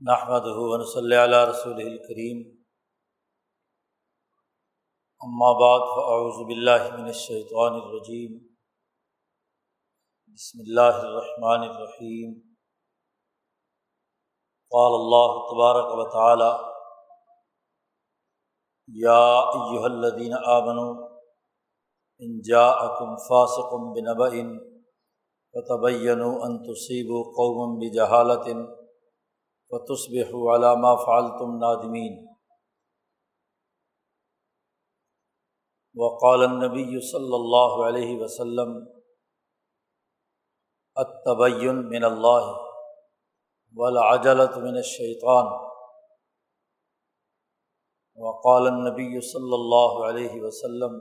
نحمد ہُون صلی اللہ رسول الکریم اما بعد فاعوذ باللہ من الشیطان الرجیم بسم اللہ الرحمن الرحیم قال اللہ تبارک و تعالی یا ایہا الذین آمنوا ان جاءکم فاسق بنبأ فتبینوا ان تصیبوا قوما بجہالة تصبح علامہ فعلتم نادمین وقال النبی صلی اللہ علیہ وسلم التبین من اللہ والعجلت من الشیطان وقال النبی صلی اللہ علیہ وسلم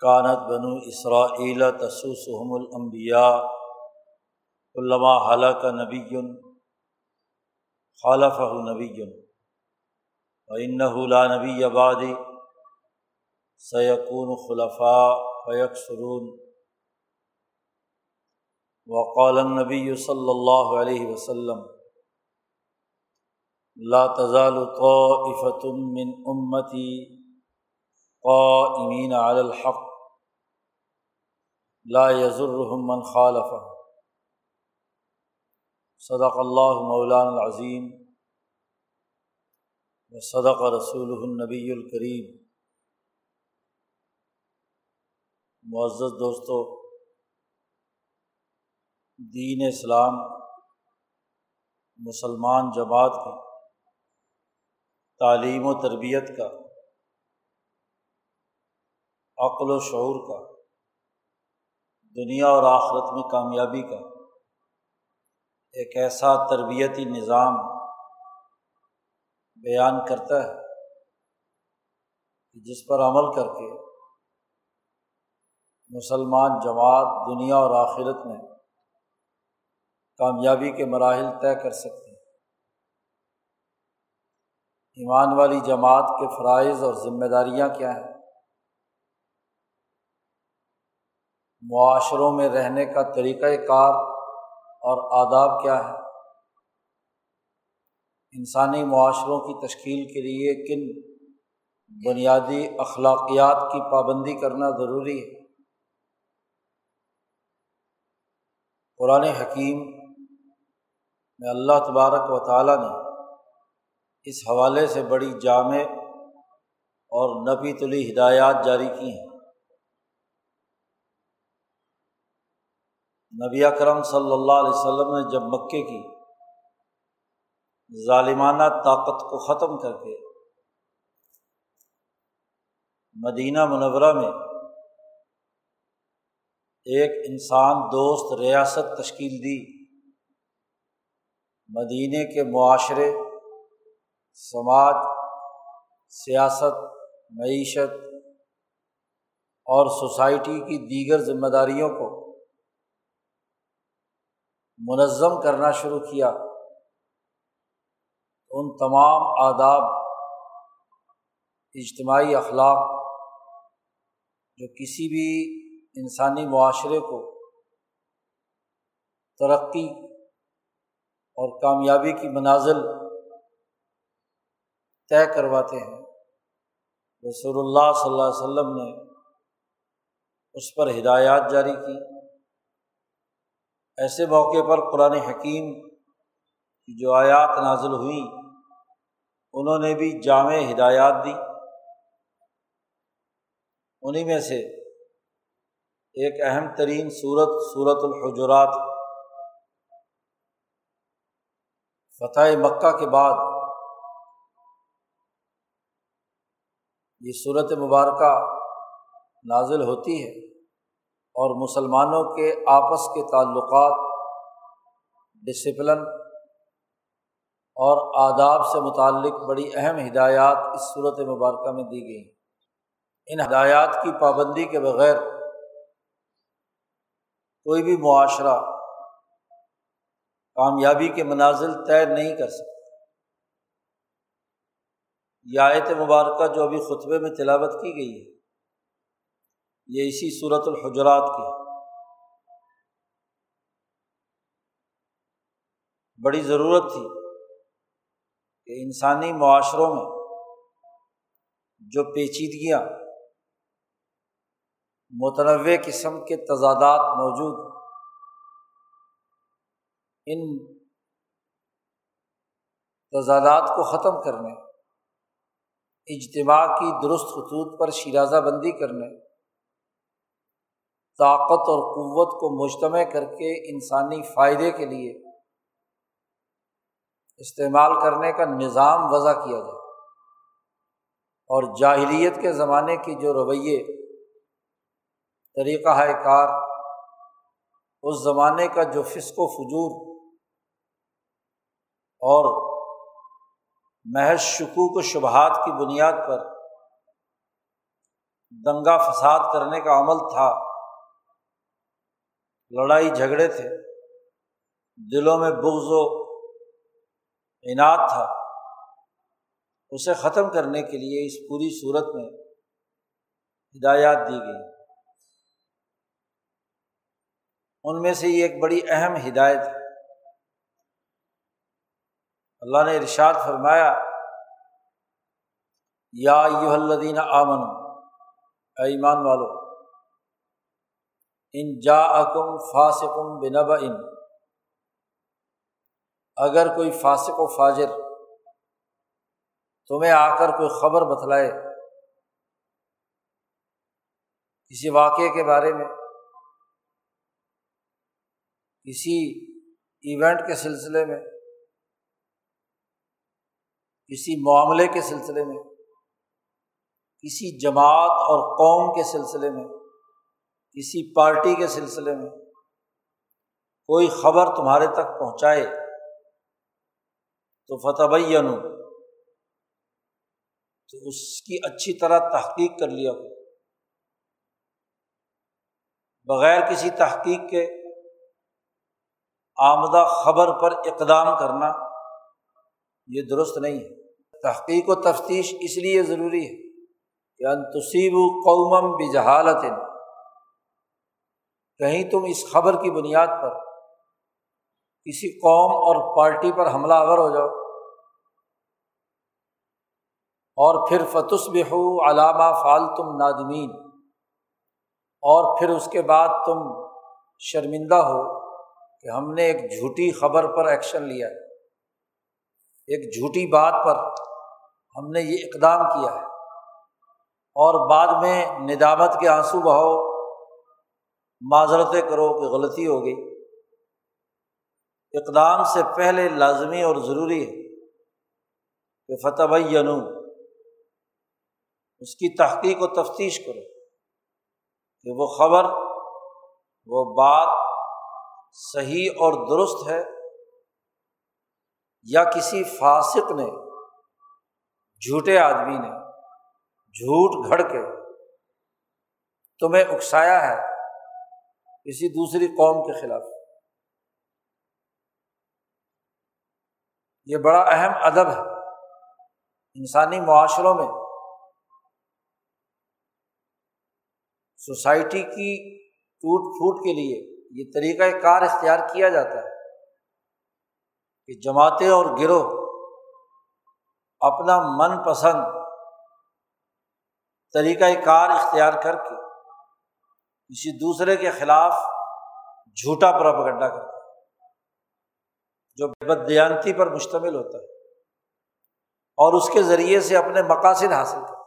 کانت بنو اسرائیل تسوسحم الانبیاء علامہ حلق نبی خالف نبی لا نبی آبادی سیقون خلفاء فیق سرون وقال النبی صلی اللہ علیہ وسلم لا تزال طائفة من امتی قائمین علی الحق. لا يضرهم من خالفه صدق اللہ مولان العظیم و صدق رسول النبی الکریم۔ معزز دوستو، دین اسلام مسلمان جماعت کی تعلیم و تربیت کا، عقل و شعور کا، دنیا اور آخرت میں کامیابی کا ایک ایسا تربیتی نظام بیان کرتا ہے کہ جس پر عمل کر کے مسلمان جماعت دنیا اور آخرت میں کامیابی کے مراحل طے کر سکتے ہیں۔ ایمان والی جماعت کے فرائض اور ذمہ داریاں کیا ہیں؟ معاشروں میں رہنے کا طریقۂ کار اور آداب کیا ہے؟ انسانی معاشروں کی تشکیل کے لیے کن بنیادی اخلاقیات کی پابندی کرنا ضروری ہے؟ قرآن حکیم میں اللہ تبارک و تعالیٰ نے اس حوالے سے بڑی جامع اور نبی تلی ہدایات جاری کی ہیں۔ نبی اکرم صلی اللہ علیہ وسلم نے جب مکے کی ظالمانہ طاقت کو ختم کر کے مدینہ منورہ میں ایک انسان دوست ریاست تشکیل دی مدینہ کے معاشرے، سماج، سیاست، معیشت اور سوسائٹی کی دیگر ذمہ داریوں کو منظم کرنا شروع کیا۔ ان تمام آداب، اجتماعی اخلاق جو کسی بھی انسانی معاشرے کو ترقی اور کامیابی کی منازل طے کرواتے ہیں، رسول اللہ صلی اللہ علیہ وسلم نے اس پر ہدایات جاری کی۔ ایسے موقع پر قرآن حکیم کی جو آیات نازل ہوئیں، انہوں نے بھی جامع ہدایات دی۔ انہیں میں سے ایک اہم ترین صورت صورت الحجرات۔ فتح مکہ کے بعد یہ صورت مبارکہ نازل ہوتی ہے۔ اور مسلمانوں کے آپس کے تعلقات ڈسپلن اور آداب سے متعلق بڑی اہم ہدایات اس صورت مبارکہ میں دی گئی ان ہدایات کی پابندی کے بغیر کوئی بھی معاشرہ کامیابی کے منازل طے نہیں کر سکتا۔ یہ آیت مبارکہ جو ابھی خطبے میں تلاوت کی گئی ہے۔ یہ اسی صورت الحجرات کی بڑی ضرورت تھی کہ انسانی معاشروں میں جو پیچیدگیاں متنوع قسم کے تضادات موجود ان تضادات کو ختم کرنے، اجتماع کی درست خطوط پر شیرازہ بندی کرنے طاقت اور قوت کو مجتمع کر کے انسانی فائدے کے لیے استعمال کرنے کا نظام وضع کیا جائے۔ اور جاہلیت کے زمانے کی جو رویے، طریقہ ہے کار، اس زمانے کا جو فسق و فجور اور محض شکوک و شبہات کی بنیاد پر دنگا فساد کرنے کا عمل تھا لڑائی جھگڑے تھے۔ دلوں میں بغض و انعت تھا۔ اسے ختم کرنے کے لیے اس پوری صورت میں ہدایات دی گئی۔ ان میں سے یہ ایک بڑی اہم ہدایت ہے۔ اللہ نے ارشاد فرمایا، یا یو الدین آمن ایمان والو ان جا اکم فاسکم بنب ان اگر کوئی فاسق و فاجر تمہیں آ کر کوئی خبر بتلائے کسی واقعے کے بارے میں، کسی ایونٹ کے سلسلے میں، کسی معاملے کے سلسلے میں، کسی جماعت اور قوم کے سلسلے میں کسی پارٹی کے سلسلے میں کوئی خبر تمہارے تک پہنچائے تو فتح تو اس کی اچھی طرح تحقیق کر لیا ہو۔ بغیر کسی تحقیق کے آمدہ خبر پر اقدام کرنا یہ درست نہیں ہے۔ تحقیق و تفتیش اس لیے ضروری ہے کہ انتصیب قومم بجہالت کہیں تم اس خبر کی بنیاد پر کسی قوم اور پارٹی پر حملہ آور ہو جاؤ اور پھر فتس بہو علامہ فال تم نادمین اور پھر اس کے بعد تم شرمندہ ہو کہ ہم نے ایک جھوٹی خبر پر ایکشن لیا ہے۔ ایک جھوٹی بات پر ہم نے یہ اقدام کیا ہے۔ اور بعد میں ندامت کے آنسو بہاؤ۔ معذرتیں کرو کہ غلطی ہو گئی۔ اقدام سے پہلے لازمی اور ضروری ہے کہ فتح ینو اس کی تحقیق و تفتیش کرو کہ وہ خبر، وہ بات صحیح اور درست ہے یا کسی فاسق نے، جھوٹے آدمی نے، جھوٹ گھڑ کے تمہیں اکسایا ہے۔ کسی دوسری قوم کے خلاف۔ یہ بڑا اہم ادب ہے۔ انسانی معاشروں میں سوسائٹی کی ٹوٹ پھوٹ کے لیے یہ طریقۂ کار اختیار کیا جاتا ہے کہ جماعتیں اور گروہ اپنا من پسند طریقۂ کار اختیار کر کے کسی دوسرے کے خلاف جھوٹا پراپگنڈا کرتا ہے، جو بدیانتی پر مشتمل ہوتا ہے، اور اس کے ذریعے سے اپنے مقاصد حاصل کرتا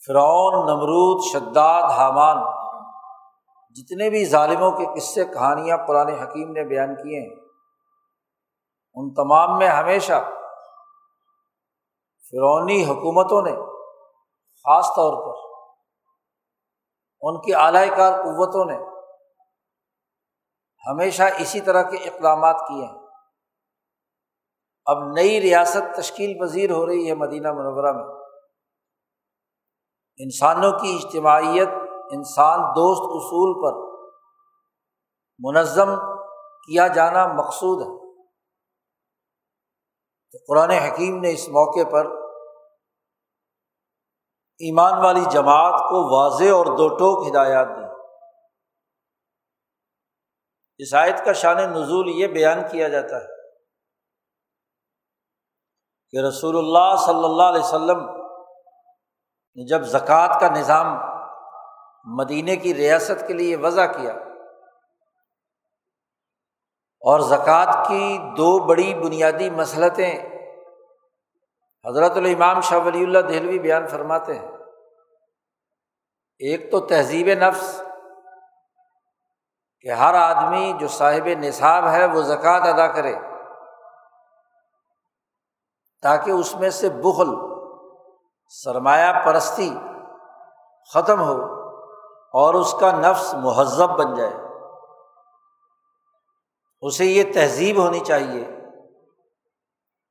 فرعون، نمرود، شداد، حامان، جتنے بھی ظالموں کے قصے، کہانیاں قرآن حکیم نے بیان کیے ہیں، ان تمام میں ہمیشہ فرونی حکومتوں نے خاص طور پر ان کی اعلی کار قوتوں نے ہمیشہ اسی طرح کے اقدامات کیے ہیں۔ اب نئی ریاست تشکیل پذیر ہو رہی ہے مدینہ منورہ میں۔ انسانوں کی اجتماعیت، انسان دوست اصول پر منظم کیا جانا مقصود ہے۔ تو قرآن حکیم نے اس موقع پر ایمان والی جماعت کو واضح اور دو ٹوک ہدایات دی۔ اس آیت کا شان نزول یہ بیان کیا جاتا ہے کہ رسول اللہ صلی اللہ علیہ وسلم نے جب زکوٰۃ کا نظام مدینے کی ریاست کے لیے وضع کیا اور زکوٰۃ کی دو بڑی بنیادی مسلطیں حضرت الامام شاہ ولی اللہ دہلوی بیان فرماتے ہیں، ایک تو تہذیب نفس کہ ہر آدمی جو صاحب نصاب ہے وہ زکوٰۃ ادا کرے، تاکہ اس میں سے بخل، سرمایہ پرستی ختم ہو اور اس کا نفس مہذب بن جائے۔ اسے یہ تہذیب ہونی چاہیے۔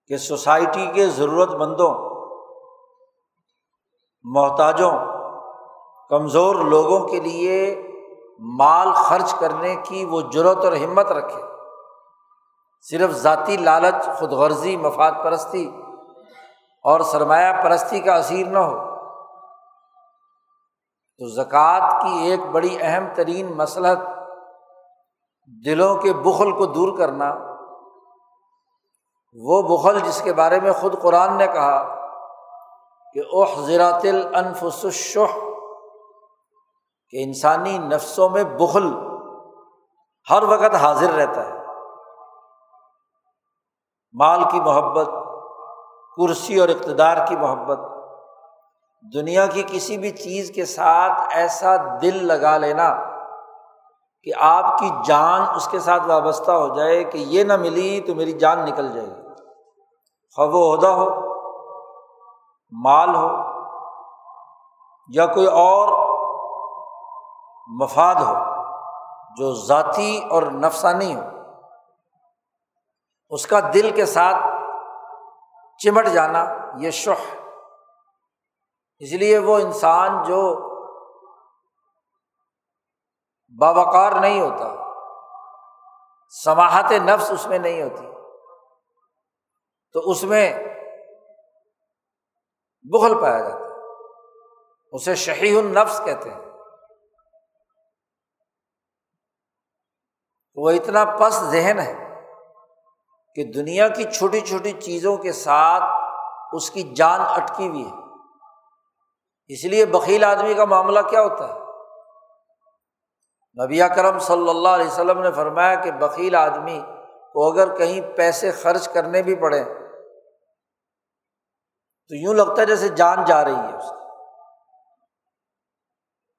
کہ سوسائٹی کے ضرورت مندوں، محتاجوں، کمزور لوگوں کے لیے مال خرچ کرنے کی وہ ضرورت اور ہمت رکھے۔ صرف ذاتی لالچ خود غرضی مفاد پرستی اور سرمایہ پرستی کا اثیر نہ ہو۔ تو زکوٰۃ کی ایک بڑی اہم ترین مسلحت دلوں کے بخل کو دور کرنا وہ بخل جس کے بارے میں خود قرآن نے کہا کہ اوہ زراۃ الشح، کہ انسانی نفسوں میں بخل ہر وقت حاضر رہتا ہے۔ مال کی محبت، کرسی اور اقتدار کی محبت، دنیا کی کسی بھی چیز کے ساتھ ایسا دل لگا لینا کہ آپ کی جان اس کے ساتھ وابستہ ہو جائے کہ یہ نہ ملی تو میری جان نکل جائے گی۔ خوب و عہدہ ہو، مال ہو، یا کوئی اور مفاد ہو جو ذاتی اور نفسانی ہو، اس کا دل کے ساتھ چمٹ جانا یہ شخ اس لیے وہ انسان جو باوقار نہیں ہوتا۔ سماہت نفس اس میں نہیں ہوتی۔ تو اس میں بغل پایا جاتا ہے۔ اسے شہی النفس کہتے ہیں۔ وہ اتنا پس ذہن ہے کہ دنیا کی چھوٹی چھوٹی چیزوں کے ساتھ اس کی جان اٹکی ہوئی ہے۔ اس لیے بکیل آدمی کا معاملہ کیا ہوتا ہے؟ نبی کرم صلی اللہ علیہ وسلم نے فرمایا کہ بکیل آدمی کو اگر کہیں پیسے خرچ کرنے بھی پڑے، تو یوں لگتا ہے جیسے جان جا رہی ہے اس کی۔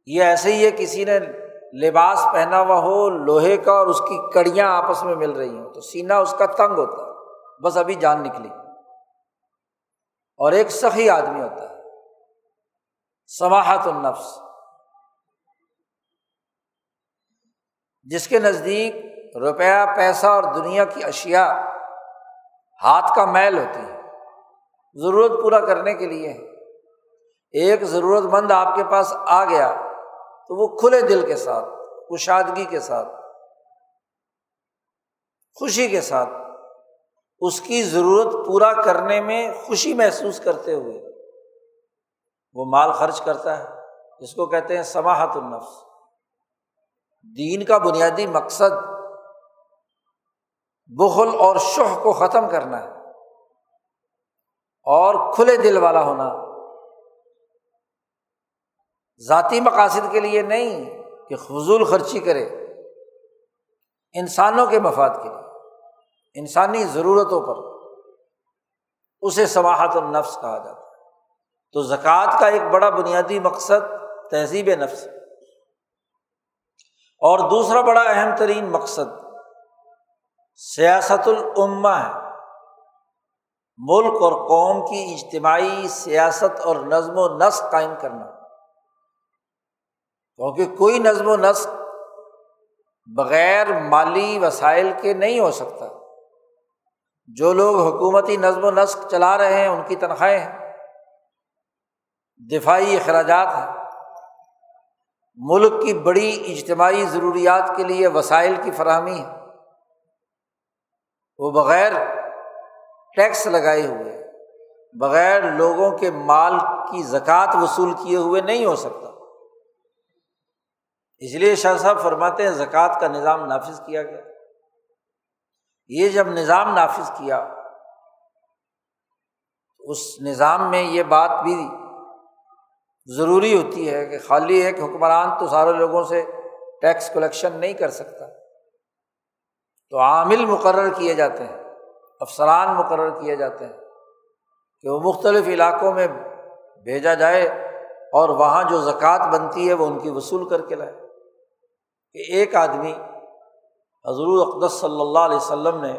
یہ ایسے ہی ہے، کسی نے لباس پہنا ہوا ہو، لوہے کا اور اس کی کڑیاں آپس میں مل رہی ہوں، تو سینا اس کا تنگ ہوتا ہے، بس ابھی جان نکلی۔ اور ایک سخی آدمی ہوتا ہے سماہت النفس۔ جس کے نزدیک روپیہ، پیسہ اور دنیا کی اشیا ہاتھ کا میل ہوتی ہے ضرورت پورا کرنے کے لیے ایک ضرورت مند آپ کے پاس آ گیا تو وہ کھلے دل کے ساتھ، کشادگی کے ساتھ، خوشی کے ساتھ اس کی ضرورت پورا کرنے میں خوشی محسوس کرتے ہوئے وہ مال خرچ کرتا ہے۔ جس کو کہتے ہیں سماہت النفس۔ دین کا بنیادی مقصد بخل اور شہ کو ختم کرنا ہے اور کھلے دل والا ہونا ذاتی مقاصد کے لیے نہیں کہ فضول خرچی کرے انسانوں کے مفاد کے لیے، انسانی ضرورتوں پر اسے سماہت النفس کہا جاتا ہے۔ تو زکوٰۃ کا ایک بڑا بنیادی مقصد تہذیب نفس اور دوسرا بڑا اہم ترین مقصد سیاست العما ہے۔ ملک اور قوم کی اجتماعی سیاست اور نظم و نسق قائم کرنا۔ کیونکہ کوئی نظم و نسق بغیر مالی وسائل کے نہیں ہو سکتا۔ جو لوگ حکومتی نظم و نسق چلا رہے ہیں، ان کی تنخواہیں ہیں دفاعی اخراجات ہیں۔ ملک کی بڑی اجتماعی ضروریات کے لیے وسائل کی فراہمی ہے۔ وہ بغیر ٹیکس لگائے ہوئے، بغیر لوگوں کے مال کی زکوٰۃ وصول کیے ہوئے نہیں ہو سکتا۔ اس لیے شاہ صاحب فرماتے ہیں، زکوٰۃ کا نظام نافذ کیا گیا۔ یہ جب نظام نافذ کیا اس نظام میں یہ بات بھی ضروری ہوتی ہے کہ خالی ایک حکمران تو سارے لوگوں سے ٹیکس کلیکشن نہیں کر سکتا۔ تو عامل مقرر کیے جاتے ہیں، افسران مقرر کیے جاتے ہیں کہ وہ مختلف علاقوں میں بھیجا جائے اور وہاں جو زکوٰۃ بنتی ہے وہ ان کی وصول کر کے لائے۔ کہ ایک آدمی، حضور اقدس صلی اللہ علیہ وسلم نے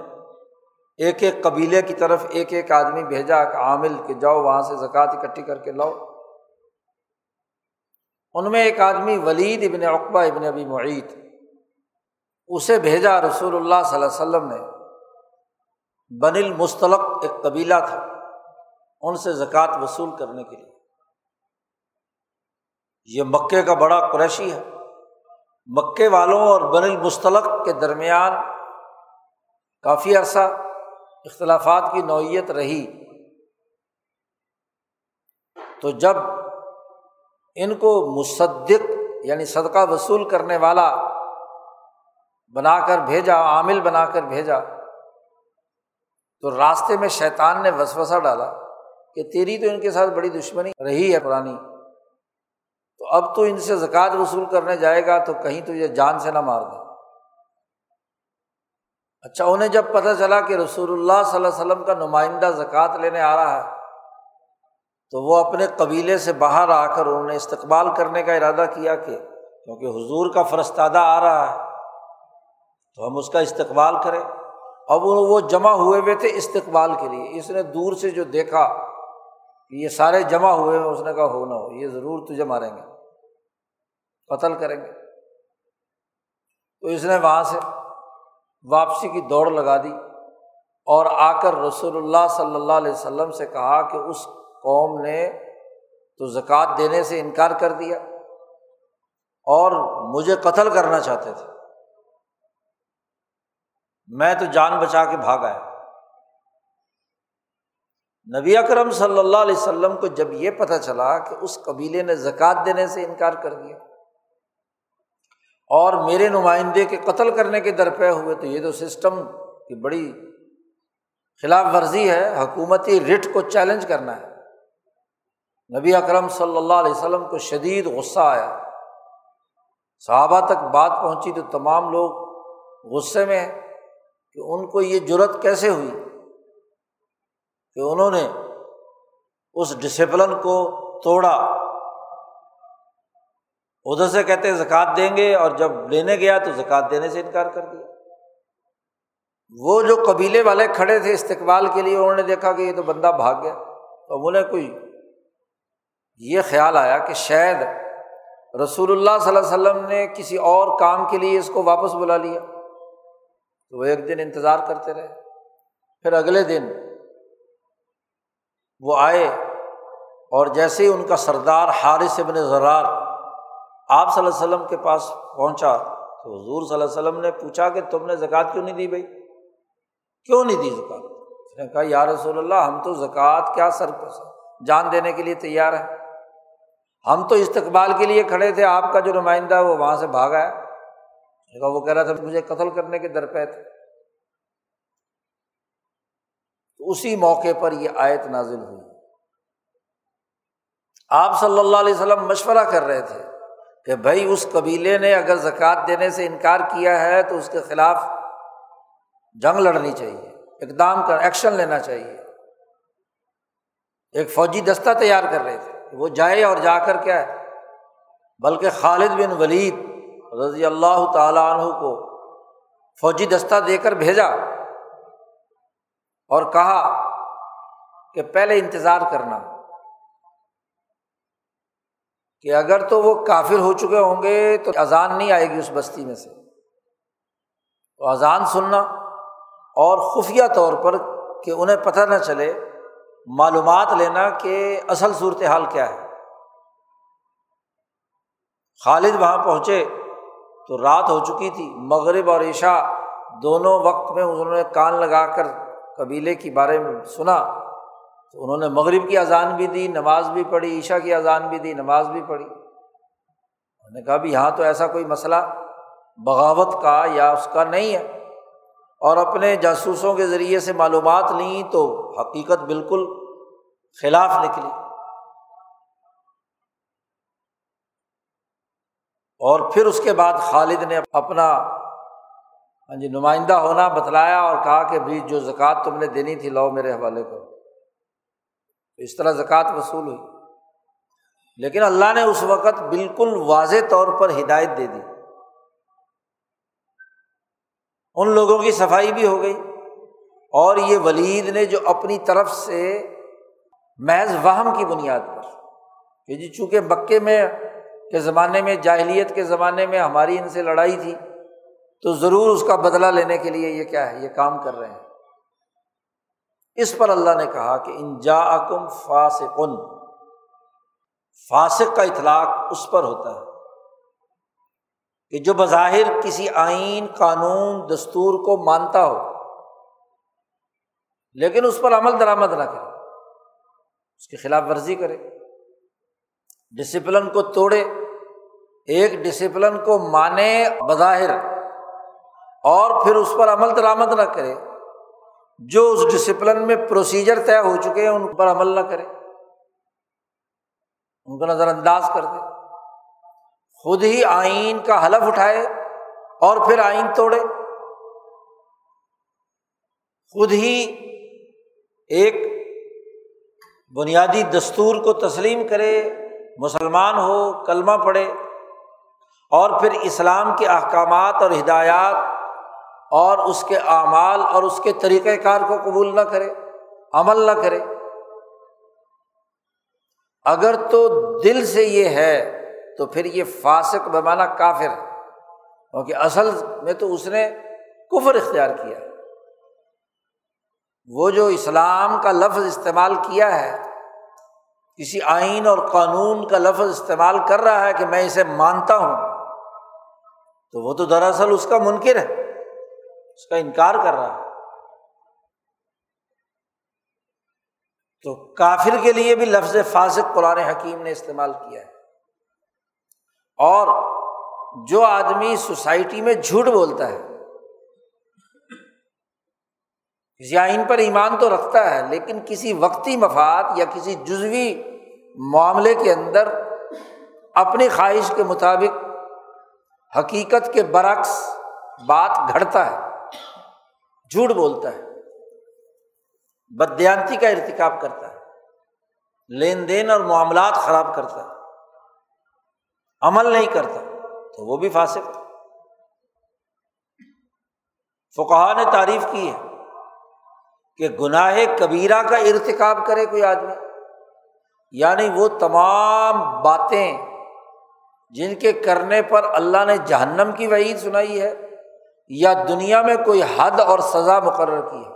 ایک ایک قبیلے کی طرف ایک ایک آدمی بھیجا کہ عامل کہ جاؤ وہاں سے زکوٰۃ اکٹھی کر کے لاؤ۔ ان میں ایک آدمی ولید ابن اقبا ابن ابی معیت، اسے بھیجا رسول اللہ صلی اللہ علیہ وسلم نے۔ بن المستلق ایک قبیلہ تھا، ان سے زکوٰۃ وصول کرنے کے لیے۔ یہ مکے کا بڑا قریشی ہے۔ مکے والوں اور بن المستلق کے درمیان کافی عرصہ اختلافات کی نوعیت رہی۔ تو جب ان کو مصدق یعنی صدقہ وصول کرنے والا بنا کر بھیجا، عامل بنا کر بھیجا، تو راستے میں شیطان نے وسوسہ ڈالا کہ تیری تو ان کے ساتھ بڑی دشمنی رہی ہے پرانی، تو اب تو ان سے زکوٰۃ وصول کرنے جائے گا تو کہیں تو یہ جان سے نہ مار دے۔ اچھا انہیں جب پتہ چلا کہ رسول اللہ صلی اللہ علیہ وسلم کا نمائندہ زکوٰۃ لینے آ رہا ہے تو وہ اپنے قبیلے سے باہر آ کر انہوں نے استقبال کرنے کا ارادہ کیا کہ کیونکہ حضور کا فرستادہ آ رہا ہے، تو ہم اس کا استقبال کریں۔ اب وہ جمع ہوئے ہوئے تھے استقبال کے لیے۔ اس نے دور سے جو دیکھا کہ یہ سارے جمع ہوئے ہیں اس نے کہا، ہو نہ ہو، یہ ضرور تجھے ماریں گے۔ قتل کریں گے۔ تو اس نے وہاں سے واپسی کی دوڑ لگا دی اور آ کر رسول اللہ صلی اللہ علیہ وسلم سے کہا کہ اس قوم نے تو زکوٰۃ دینے سے انکار کر دیا اور مجھے قتل کرنا چاہتے تھے۔ میں تو جان بچا کے بھاگ آیا۔ نبی اکرم صلی اللہ علیہ وسلم کو جب یہ پتہ چلا کہ اس قبیلے نے زکوٰۃ دینے سے انکار کر دیا اور میرے نمائندے کے قتل کرنے کے درپے ہوئے تو یہ تو سسٹم کی بڑی خلاف ورزی ہے، حکومتی رٹ کو چیلنج کرنا ہے۔ نبی اکرم صلی اللہ علیہ وسلم کو شدید غصہ آیا۔ صحابہ تک بات پہنچی تو تمام لوگ غصے میں کہ ان کو یہ جرت کیسے ہوئی کہ انہوں نے اس ڈسپلن کو توڑا۔ ادھر سے کہتے زکوٰۃ دیں گے اور جب لینے گیا تو زکوٰۃ دینے سے انکار کر دیا۔ وہ جو قبیلے والے کھڑے تھے استقبال کے لیے انہوں نے دیکھا کہ یہ تو بندہ بھاگ گیا۔ تو انہیں کوئی یہ خیال آیا کہ شاید رسول اللہ صلی اللہ علیہ وسلم نے کسی اور کام کے لیے اس کو واپس بلا لیا۔ تو وہ ایک دن انتظار کرتے رہے۔ پھر اگلے دن وہ آئے اور جیسے ہی ان کا سردار حارث ابن زرار آپ صلی اللہ علیہ وسلم کے پاس پہنچا تو حضور صلی اللہ علیہ وسلم نے پوچھا کہ تم نے زکوٰۃ کیوں نہیں دی بھائی؟ کیوں نہیں دی زکوٰۃ؟ نے کہا، یا رسول اللہ، ہم تو زکوٰۃ کیا سر جان دینے کے لیے تیار ہیں۔ ہم تو استقبال کے لیے کھڑے تھے، آپ کا جو نمائندہ وہ وہاں سے بھاگا ہے۔ وہ کہہ رہا تھا، مجھے قتل کرنے کے درپے تھے۔ اسی موقع پر یہ آیت نازل ہوئی۔ آپ صلی اللہ علیہ وسلم مشورہ کر رہے تھے کہ بھائی، اس قبیلے نے اگر زکوٰۃ دینے سے انکار کیا ہے تو اس کے خلاف جنگ لڑنی چاہیے، اقدام کر، ایکشن لینا چاہیے۔ ایک فوجی دستہ تیار کر رہے تھے۔ وہ جائے اور جا کر کیا ہے؟ بلکہ خالد بن ولید رضی اللہ تعالیٰ عنہ کو فوجی دستہ دے کر بھیجا اور کہا کہ پہلے انتظار کرنا کہ اگر تو وہ کافر ہو چکے ہوں گے تو اذان نہیں آئے گی اس بستی میں سے۔ تو اذان سننا اور خفیہ طور پر کہ انہیں پتہ نہ چلے معلومات لینا کہ اصل صورت حال کیا ہے۔ خالد وہاں پہنچے تو رات ہو چکی تھی، مغرب اور عشاء دونوں وقت میں انہوں نے کان لگا کر قبیلے کے بارے میں سنا۔ تو انہوں نے مغرب کی اذان بھی دی، نماز بھی پڑھی عشا کی اذان بھی دی، نماز بھی پڑھی۔ انہوں نے کہا بھی یہاں تو ایسا کوئی مسئلہ بغاوت کا یا اس کا نہیں ہے۔ اور اپنے جاسوسوں کے ذریعے سے معلومات لیں تو حقیقت بالکل خلاف نکلی۔ اور پھر اس کے بعد خالد نے اپنا ہاں جی نمائندہ ہونا بتلایا اور کہا کہ بھائی جو زکوٰۃ تم نے دینی تھی لاؤ میرے حوالے کو اس طرح زکوٰۃ وصول ہوئی۔ لیکن اللہ نے اس وقت بالکل واضح طور پر ہدایت دے دی۔ ان لوگوں کی صفائی بھی ہو گئی۔ اور یہ ولید نے جو اپنی طرف سے محض وہم کی بنیاد پر، کہ جی چونکہ مکے میں کے زمانے میں، جاہلیت کے زمانے میں ہماری ان سے لڑائی تھی، تو ضرور اس کا بدلہ لینے کے لیے یہ کیا ہے، یہ کام کر رہے ہیں۔ اس پر اللہ نے کہا کہ انجا کم فاسقن فاسق کا اطلاق اس پر ہوتا ہے۔ کہ جو بظاہر کسی آئین، قانون، دستور کو مانتا ہو، لیکن اس پر عمل درآمد نہ کرے، اس کی خلاف ورزی کرے، ڈسپلن کو توڑے، ایک ڈسپلن کو مانے بظاہر، اور پھر اس پر عمل درآمد نہ کرے، جو اس ڈسپلن میں پروسیجر طے ہو چکے ہیں، ان پر عمل نہ کرے، ان کو نظر انداز کر دے۔ خود ہی آئین کا حلف اٹھائے اور پھر آئین توڑے۔ خود ہی ایک بنیادی دستور کو تسلیم کرے، مسلمان ہو، کلمہ پڑھے اور پھر اسلام کے احکامات اور ہدایات اور اس کے اعمال اور اس کے طریقۂ کار کو قبول نہ کرے، عمل نہ کرے۔ اگر تو دل سے یہ ہے تو پھر یہ فاسق بمانا کافر ہے کیونکہ اصل میں تو اس نے کفر اختیار کیا وہ جو اسلام کا لفظ استعمال کیا ہے، کسی آئین اور قانون کا لفظ استعمال کر رہا ہے کہ میں اسے مانتا ہوں، تو وہ تو دراصل اس کا منکر ہے، اس کا انکار کر رہا ہے۔ تو کافر کے لیے بھی لفظ فاسق قرآن حکیم نے استعمال کیا ہے۔ اور جو آدمی سوسائٹی میں جھوٹ بولتا ہے، کسی آئین پر ایمان تو رکھتا ہے، لیکن کسی وقتی مفاد یا کسی جزوی معاملے کے اندر اپنی خواہش کے مطابق حقیقت کے برعکس بات گھڑتا ہے، جھوٹ بولتا ہے بدیانتی کا ارتکاب کرتا ہے، لین دین اور معاملات خراب کرتا ہے۔ عمل نہیں کرتا، تو وہ بھی فاسق فقہ نے تعریف کی ہے کہ گناہ کبیرہ کا ارتکاب کرے کوئی آدمی۔ یعنی وہ تمام باتیں جن کے کرنے پر اللہ نے جہنم کی وعید سنائی ہے یا دنیا میں کوئی حد اور سزا مقرر کی ہے۔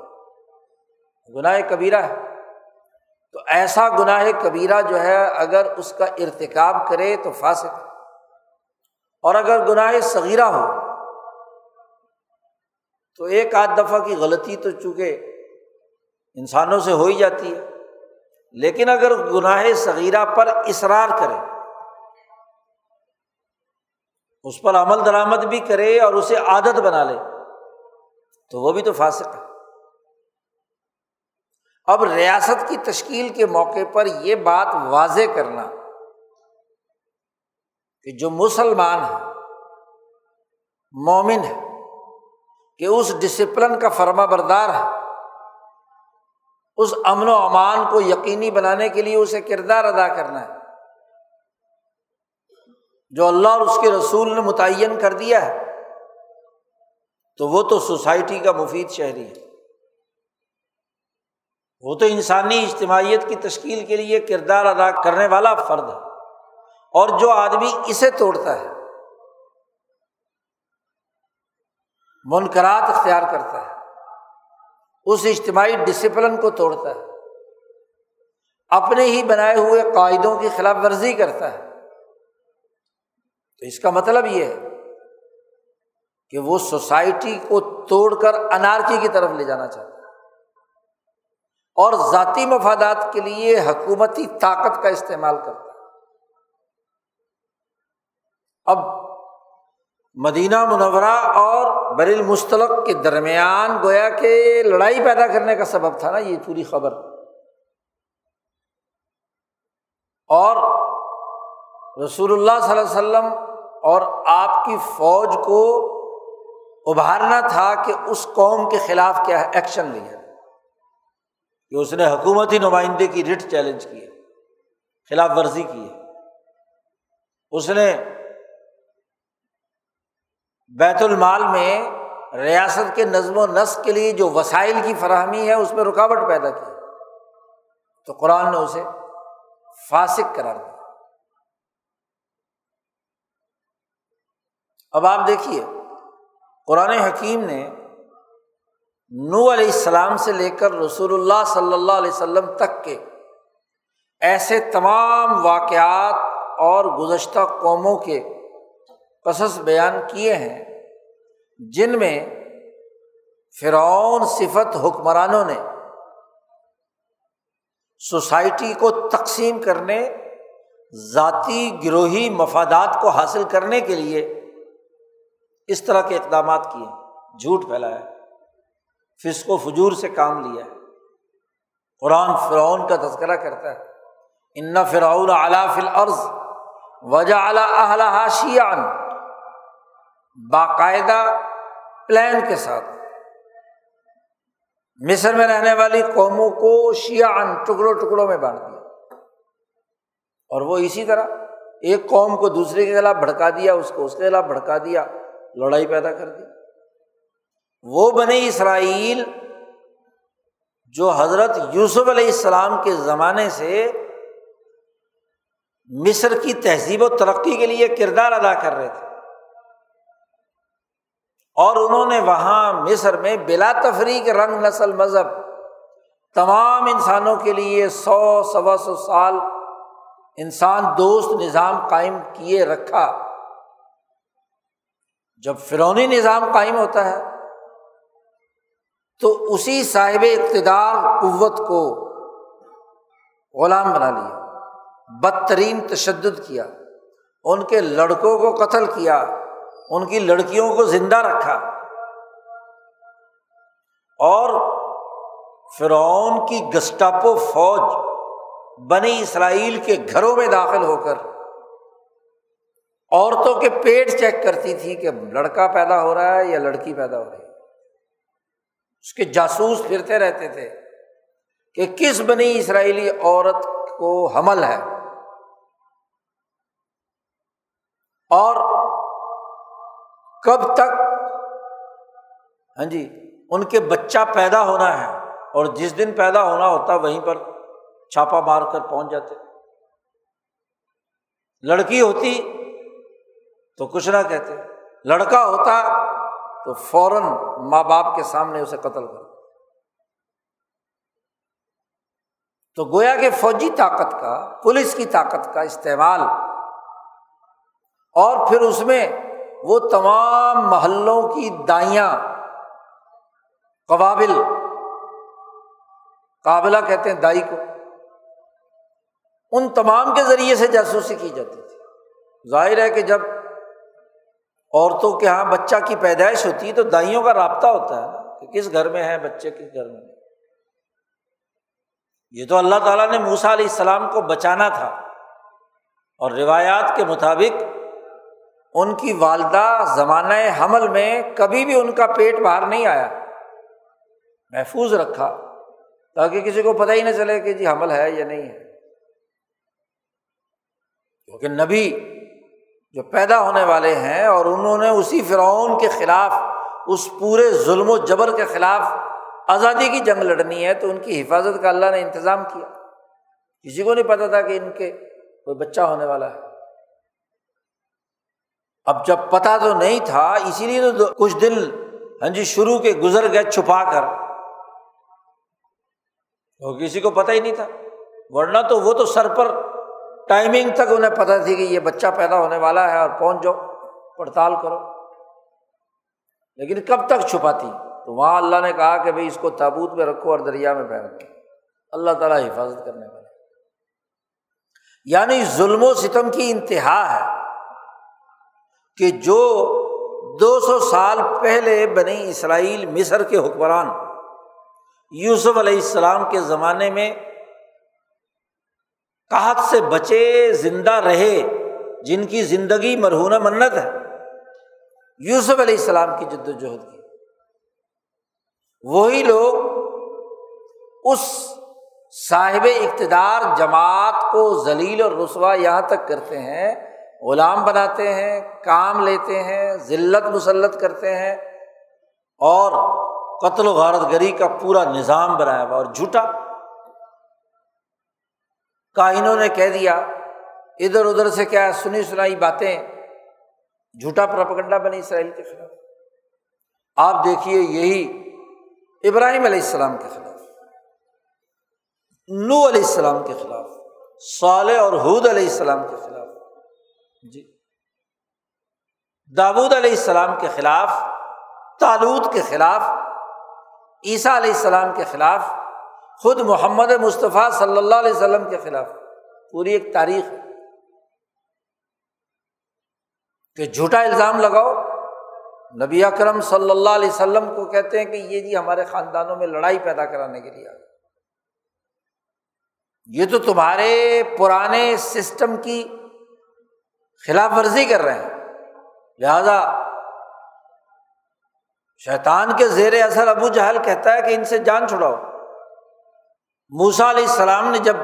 گناہ کبیرہ ہے۔ تو ایسا گناہ کبیرہ جو ہے، اگر اس کا ارتکاب کرے تو فاسق اور اگر گناہ صغیرہ ہو، تو ایک آدھ دفعہ کی غلطی تو چونکہ انسانوں سے ہو ہی جاتی ہے۔ لیکن اگر گناہ صغیرہ پر اصرار کرے، اس پر عمل درآمد بھی کرے اور اسے عادت بنا لے، تو وہ بھی تو فاسق ہے۔ اب ریاست کی تشکیل کے موقع پر یہ بات واضح کرنا کہ جو مسلمان ہے، مومن ہے، کہ اس ڈسپلن کا فرما بردار ہے، اس امن و امان کو یقینی بنانے کے لیے اسے کردار ادا کرنا ہے۔ جو اللہ اور اس کے رسول نے متعین کر دیا ہے، تو وہ تو سوسائٹی کا مفید شہری ہے۔ وہ تو انسانی اجتماعیت کی تشکیل کے لیے کردار ادا کرنے والا فرد ہے۔ اور جو آدمی اسے توڑتا ہے منقرات اختیار کرتا ہے، اس اجتماعی ڈسپلن کو توڑتا ہے، اپنے ہی بنائے ہوئے قاعدوں کی خلاف ورزی کرتا ہے۔ تو اس کا مطلب یہ ہے کہ وہ سوسائٹی کو توڑ کر انارکی کی طرف لے جانا چاہتا ہے۔ اور ذاتی مفادات کے لیے حکومتی طاقت کا استعمال کرتا ہے۔ اب مدینہ منورہ اور بر المستلق کے درمیان گویا کہ لڑائی پیدا کرنے کا سبب تھا نا یہ پوری خبر۔ اور رسول اللہ صلی اللہ علیہ وسلم اور آپ کی فوج کو ابھارنا تھا کہ اس قوم کے خلاف کیا ہے ایکشن لیا۔ کہ اس نے حکومتی نمائندے کی رٹ چیلنج کی ہے خلاف ورزی کی۔ ہے اس نے بیت المال میں ریاست کے نظم و نسق کے لیے جو وسائل کی فراہمی ہے، اس میں رکاوٹ پیدا کی۔ تو قرآن نے اسے فاسق قرار دیا۔ اب آپ دیکھیے، قرآن حکیم نے نو علیہ السلام سے لے کر رسول اللہ صلی اللہ علیہ وسلم تک کے ایسے تمام واقعات اور گزشتہ قوموں کے قصص بیان کیے ہیں، جن میں فرعون صفت حکمرانوں نے سوسائٹی کو تقسیم کرنے، ذاتی گروہی مفادات کو حاصل کرنے کے لیے اس طرح کے اقدامات کیے جھوٹ پھیلایا فسق و فجور سے کام لیا ہے۔ قرآن فرعون کا تذکرہ کرتا ہے۔ ان فرعون اعلیٰ فل عرض وجہ اعلیٰ شیان باقاعدہ پلان کے ساتھ۔ مصر میں رہنے والی قوموں کو شیان ٹکڑوں ٹکڑوں میں بانٹ دیا۔ اور وہ اسی طرح ایک قوم کو دوسرے کے خلاف بھڑکا دیا، اس کو اس کے خلاف بھڑکا دیا، لڑائی پیدا کر دی۔ وہ بنے اسرائیل جو حضرت یوسف علیہ السلام کے زمانے سے مصر کی تہذیب و ترقی کے لیے کردار ادا کر رہے تھے۔ اور انہوں نے وہاں مصر میں بلا تفریق رنگ نسل مذہب تمام انسانوں کے لیے سو سوا سو سال انسان دوست نظام قائم کیے رکھا۔ جب فرونی نظام قائم ہوتا ہے، تو اسی صاحب اقتدار قوت کو غلام بنا لیا، بدترین تشدد کیا، ان کے لڑکوں کو قتل کیا۔ ان کی لڑکیوں کو زندہ رکھا اور فرعون کی گسٹاپو فوج بنی اسرائیل کے گھروں میں داخل ہو کر عورتوں کے پیٹ چیک کرتی تھی کہ لڑکا پیدا ہو رہا ہے یا لڑکی پیدا ہو رہی ہے۔ اس کے جاسوس پھرتے رہتے تھے کہ کس بنی اسرائیلی عورت کو حمل ہے۔ اور کب تک؟ ہاں جی ان کے بچہ پیدا ہونا ہے اور جس دن پیدا ہونا ہوتا وہیں پر چھاپا مار کر پہنچ جاتے۔ لڑکی ہوتی تو کچھ نہ کہتے، لڑکا ہوتا تو فوراً ماں باپ کے سامنے اسے قتل کر تو گویا کہ فوجی طاقت کا، پولیس کی طاقت کا استعمال اور پھر اس میں وہ تمام محلوں کی دائیاں قبابل قابلہ کہتے ہیں دائی کو، ان تمام کے ذریعے سے جاسوسی کی جاتی تھی۔ ظاہر ہے کہ جب عورتوں کے یہاں بچہ کی پیدائش ہوتی ہے تو دائیوں کا رابطہ ہوتا ہے کہ کس گھر میں ہے بچے، کس گھر میں یہ تو اللہ تعالیٰ نے موسا علیہ السلام کو بچانا تھا اور روایات کے مطابق ان کی والدہ زمانۂ حمل میں کبھی بھی ان کا پیٹ باہر نہیں آیا۔ محفوظ رکھا، تاکہ کسی کو پتہ ہی نہ چلے کہ جی حمل ہے یا نہیں ہے۔ کیونکہ نبی جو پیدا ہونے والے ہیں اور انہوں نے اسی فرعون کے خلاف، اس پورے ظلم و جبر کے خلاف آزادی کی جنگ لڑنی ہے، تو ان کی حفاظت کا اللہ نے انتظام کیا۔ کسی کو نہیں پتا تھا کہ ان کے کوئی بچہ ہونے والا ہے۔ اب جب پتا تو نہیں تھا، اسی لیے تو کچھ دن ہاں جی شروع کے گزر گئے چھپا کر۔ تو کسی کو پتا ہی نہیں تھا۔ ورنہ تو وہ تو سر پر ٹائمنگ تک انہیں پتا تھی کہ یہ بچہ پیدا ہونے والا ہے اور پہنچ جاؤ، پڑتال کرو۔ لیکن کب تک چھپاتی تو وہاں اللہ نے کہا کہ بھائی اس کو تابوت میں رکھو اور دریا میں پھینک دو۔ اللہ تعالیٰ حفاظت کرنے والا یعنی ظلم و ستم کی انتہا ہے۔ کہ جو دو سو سال پہلے بنی اسرائیل مصر کے حکمران یوسف علیہ السلام کے زمانے میں کہت سے بچے زندہ رہے، جن کی زندگی مرہون منت ہے۔ یوسف علیہ السلام کی جد وجہد کی۔ وہی لوگ اس صاحب اقتدار جماعت کو ذلیل اور رسوا یہاں تک کرتے ہیں غلام بناتے ہیں، کام لیتے ہیں، ذلت مسلط کرتے ہیں اور قتل و غارت گری کا پورا نظام بنایا ہوا اور جھوٹا۔ کائنوں نے کہہ دیا، ادھر ادھر سے کیا سنی سنائی باتیں۔ جھوٹا پرپگنڈا بنی اسرائیل کے خلاف۔ آپ دیکھیے یہی ابراہیم علیہ السلام کے خلاف۔ نو علیہ السلام کے خلاف، صالح اور حود علیہ السلام کے خلاف۔ جی۔ داود علیہ السلام کے خلاف تالود کے خلاف، عیسیٰ علیہ السلام کے خلاف، خود محمد مصطفیٰ صلی اللہ علیہ وسلم کے خلاف، پوری ایک تاریخ کہ جھوٹا الزام لگاؤ، نبی اکرم صلی اللہ علیہ وسلم کو کہتے ہیں کہ یہ جی ہمارے خاندانوں میں لڑائی پیدا کرانے کے لیے یہ تو تمہارے پرانے سسٹم کی خلاف ورزی کر رہے ہیں۔ لہذا شیطان کے زیر اثر ابو جہل کہتا ہے کہ ان سے جان چھڑاؤ۔ موسا علیہ السلام نے جب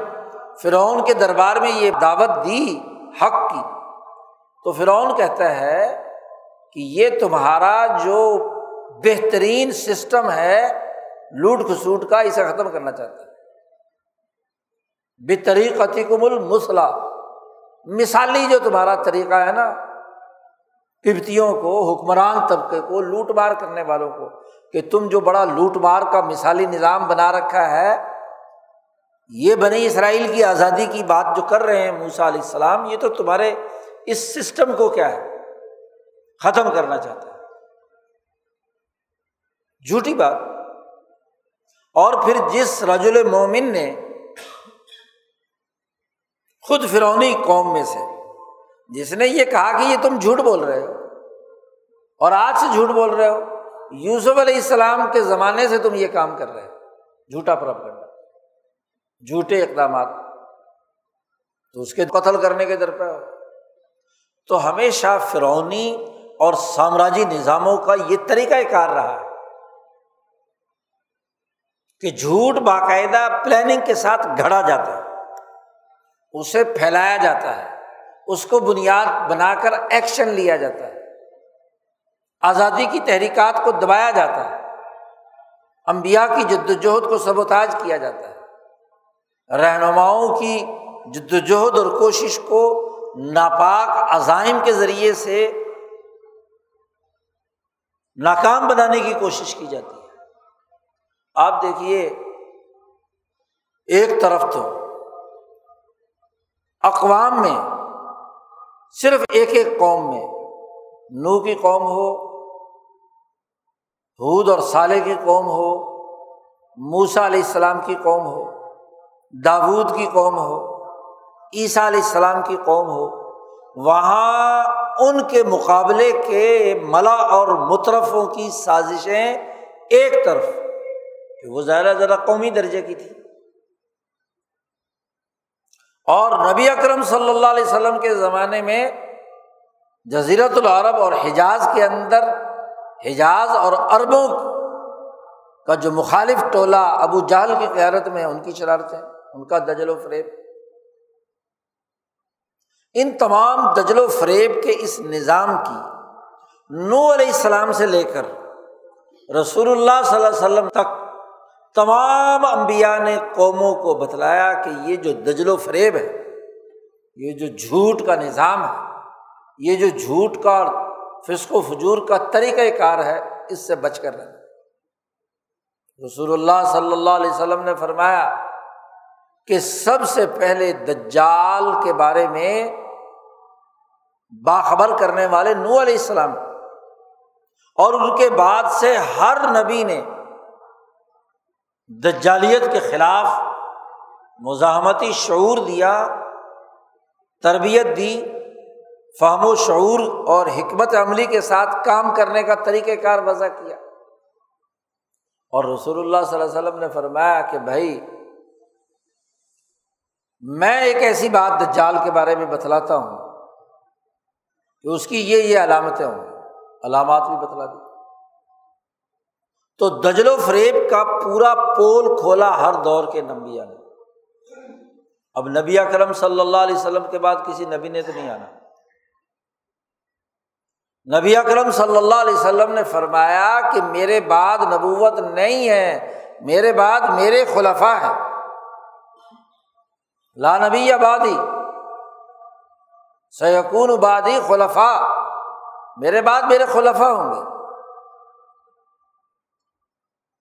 فرعون کے دربار میں یہ دعوت دی، حق کی، تو فرعون کہتا ہے کہ یہ تمہارا جو بہترین سسٹم ہے، لوٹ کھسوٹ کا، اسے ختم کرنا چاہتا ہے۔ بے طریقتی کم المسلح مثالی جو تمہارا طریقہ ہے نا کبتیوں کو، حکمران طبقے کو، لوٹ مار کرنے والوں کو، کہ تم جو بڑا لوٹ مار کا مثالی نظام بنا رکھا ہے، یہ بنی اسرائیل کی آزادی کی بات جو کر رہے ہیں موسا علیہ السلام، یہ تو تمہارے اس سسٹم کو کیا ہے، ختم کرنا چاہتا ہے۔ جھوٹی بات۔ اور پھر جس رجل مومن نے خود فرونی قوم میں سے۔ جس نے یہ کہا کہ یہ تم جھوٹ بول رہے ہو اور آج سے جھوٹ بول رہے ہو، یوسف علیہ السلام کے زمانے سے تم یہ کام کر رہے ہو۔ جھوٹا پرب کرنا۔ جھوٹے اقدامات۔ تو اس کے قتل کرنے کے در پہ ہو تو ہمیشہ فرونی اور سامراجی نظاموں کا یہ طریقہ کار رہا ہے کہ جھوٹ باقاعدہ پلاننگ کے ساتھ گھڑا جاتا ہے۔ اسے پھیلایا جاتا ہے۔ اس کو بنیاد بنا کر ایکشن لیا جاتا ہے۔ آزادی کی تحریکات کو دبایا جاتا ہے۔ امبیا کی جد وجہد کو سبوتاج کیا جاتا ہے۔ رہنماؤں کی جد وجہد اور کوشش کو ناپاک عزائم کے ذریعے سے ناکام بنانے کی کوشش کی جاتی ہے۔ آپ دیکھیے، ایک طرف تو اقوام میں، صرف ایک ایک قوم میں، نو کی قوم ہو حود اور سالے کی قوم ہو موسا علیہ السلام کی قوم ہو، داود کی قوم ہو، عیسیٰ علیہ السلام کی قوم ہو، وہاں ان کے مقابلے کے ملا اور مترفوں کی سازشیں ایک طرف، کہ وہ زیادہ زیادہ قومی درجے کی تھی۔ اور نبی اکرم صلی اللہ علیہ وسلم کے زمانے میں جزیرت العرب اور حجاز کے اندر، حجاز اور عربوں کا جو مخالف ٹولہ ابو جہل کی قیادت میں ان کی شرارتیں، ان کا دجل و فریب۔ ان تمام دجل و فریب کے اس نظام کی نو علیہ السلام سے لے کر رسول اللہ صلی اللہ علیہ وسلم تک تمام امبیا نے قوموں کو بتلایا کہ یہ جو دجل و فریب ہے، یہ جو جھوٹ کا نظام ہے، یہ جو جھوٹ کا اور فسق و فجور کا طریقۂ کار ہے، اس سے بچ کر رہنا۔ رسول اللہ صلی اللہ علیہ وسلم نے فرمایا کہ سب سے پہلے دجال کے بارے میں باخبر کرنے والے نو علیہ السلام اور ان کے بعد سے ہر نبی نے دجالیت کے خلاف مزاحمتی شعور دیا، تربیت دی، فہم و شعور اور حکمت عملی کے ساتھ کام کرنے کا طریقہ کار وضع کیا۔ اور رسول اللہ صلی اللہ علیہ وسلم نے فرمایا کہ بھائی، میں ایک ایسی بات دجال کے بارے میں بتلاتا ہوں کہ اس کی یہ یہ علامتیں ہوں۔ علامات بھی بتلا دی۔ تو دجل و فریب کا پورا پول کھولا ہر دور کے نبیا نے۔ اب نبی کرم صلی اللہ علیہ وسلم کے بعد کسی نبی نے تو نہیں آنا۔ نبی اکرم صلی اللہ علیہ وسلم نے فرمایا کہ میرے بعد نبوت نہیں ہے، میرے بعد میرے خلفا ہے لا نبی آبادی سیقون بادی خلفا میرے بعد میرے خلفا ہوں گے۔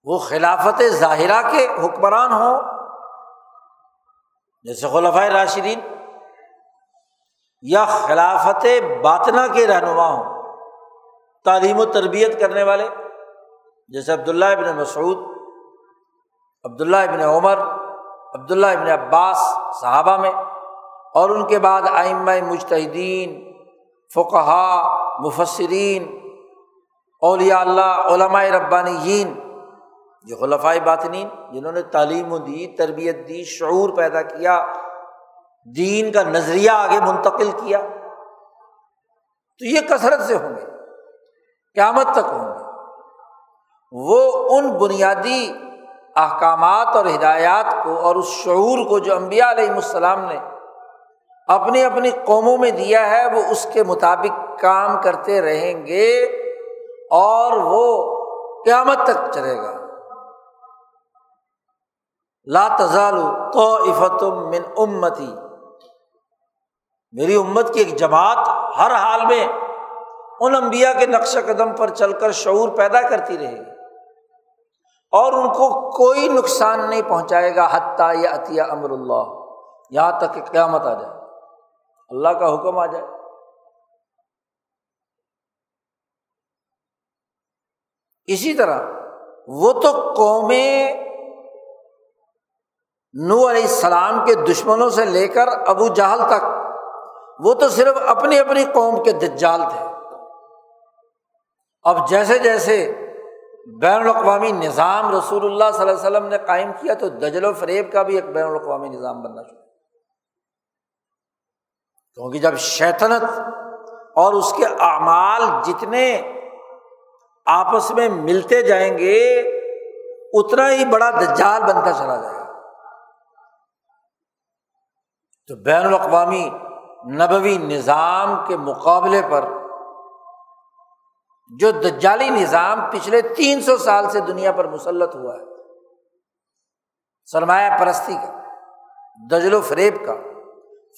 وہ خلافت ظاہرہ کے حکمران ہوں۔ جیسے خلفۂ راشدین یا خلافت باطنا کے رہنما ہوں، تعلیم و تربیت کرنے والے، جیسے عبداللہ ابن مسعود، عبداللہ ابن عمر، عبداللہ ابن عباس صحابہ میں، اور ان کے بعد آئمہ مجتہدین فقہ مفسرین، اولیاء اللہ، علماء ربانیین یہ خلفۂ باطنین جنہوں نے تعلیم دی تربیت دی، شعور پیدا کیا، دین کا نظریہ آگے منتقل کیا، تو یہ کثرت سے ہوں گے، قیامت تک ہوں گے۔ وہ ان بنیادی احکامات اور ہدایات کو اور اس شعور کو جو امبیا علیہ السلام نے اپنی اپنی قوموں میں دیا ہے، وہ اس کے مطابق کام کرتے رہیں گے اور وہ قیامت تک چلے گا۔ لا تزال تو من امتی میری امت کی ایک جماعت ہر حال میں ان امبیا کے نقش قدم پر چل کر شعور پیدا کرتی رہے گی۔ اور ان کو کوئی نقصان نہیں پہنچائے گا حتیٰ یا عطیہ امر اللہ۔ یہاں تک کہ قیامت آ جائے۔ اللہ کا حکم آ جائے۔ اسی طرح وہ تو قومیں نو علیہ السلام کے دشمنوں سے لے کر ابو جہل تک، وہ تو صرف اپنی اپنی قوم کے دجال تھے۔ اب جیسے جیسے بین الاقوامی نظام رسول اللہ صلی اللہ علیہ وسلم نے قائم کیا، تو دجل و فریب کا بھی ایک بین الاقوامی نظام بننا شروع۔ کیونکہ جب شیطنت اور اس کے اعمال جتنے آپس میں ملتے جائیں گے، اتنا ہی بڑا دجال بنتا چلا جائے گا۔ تو بین الاقوامی نبوی نظام کے مقابلے پر جو دجالی نظام پچھلے تین سو سال سے دنیا پر مسلط ہوا ہے، سرمایہ پرستی کا، دجل و فریب کا،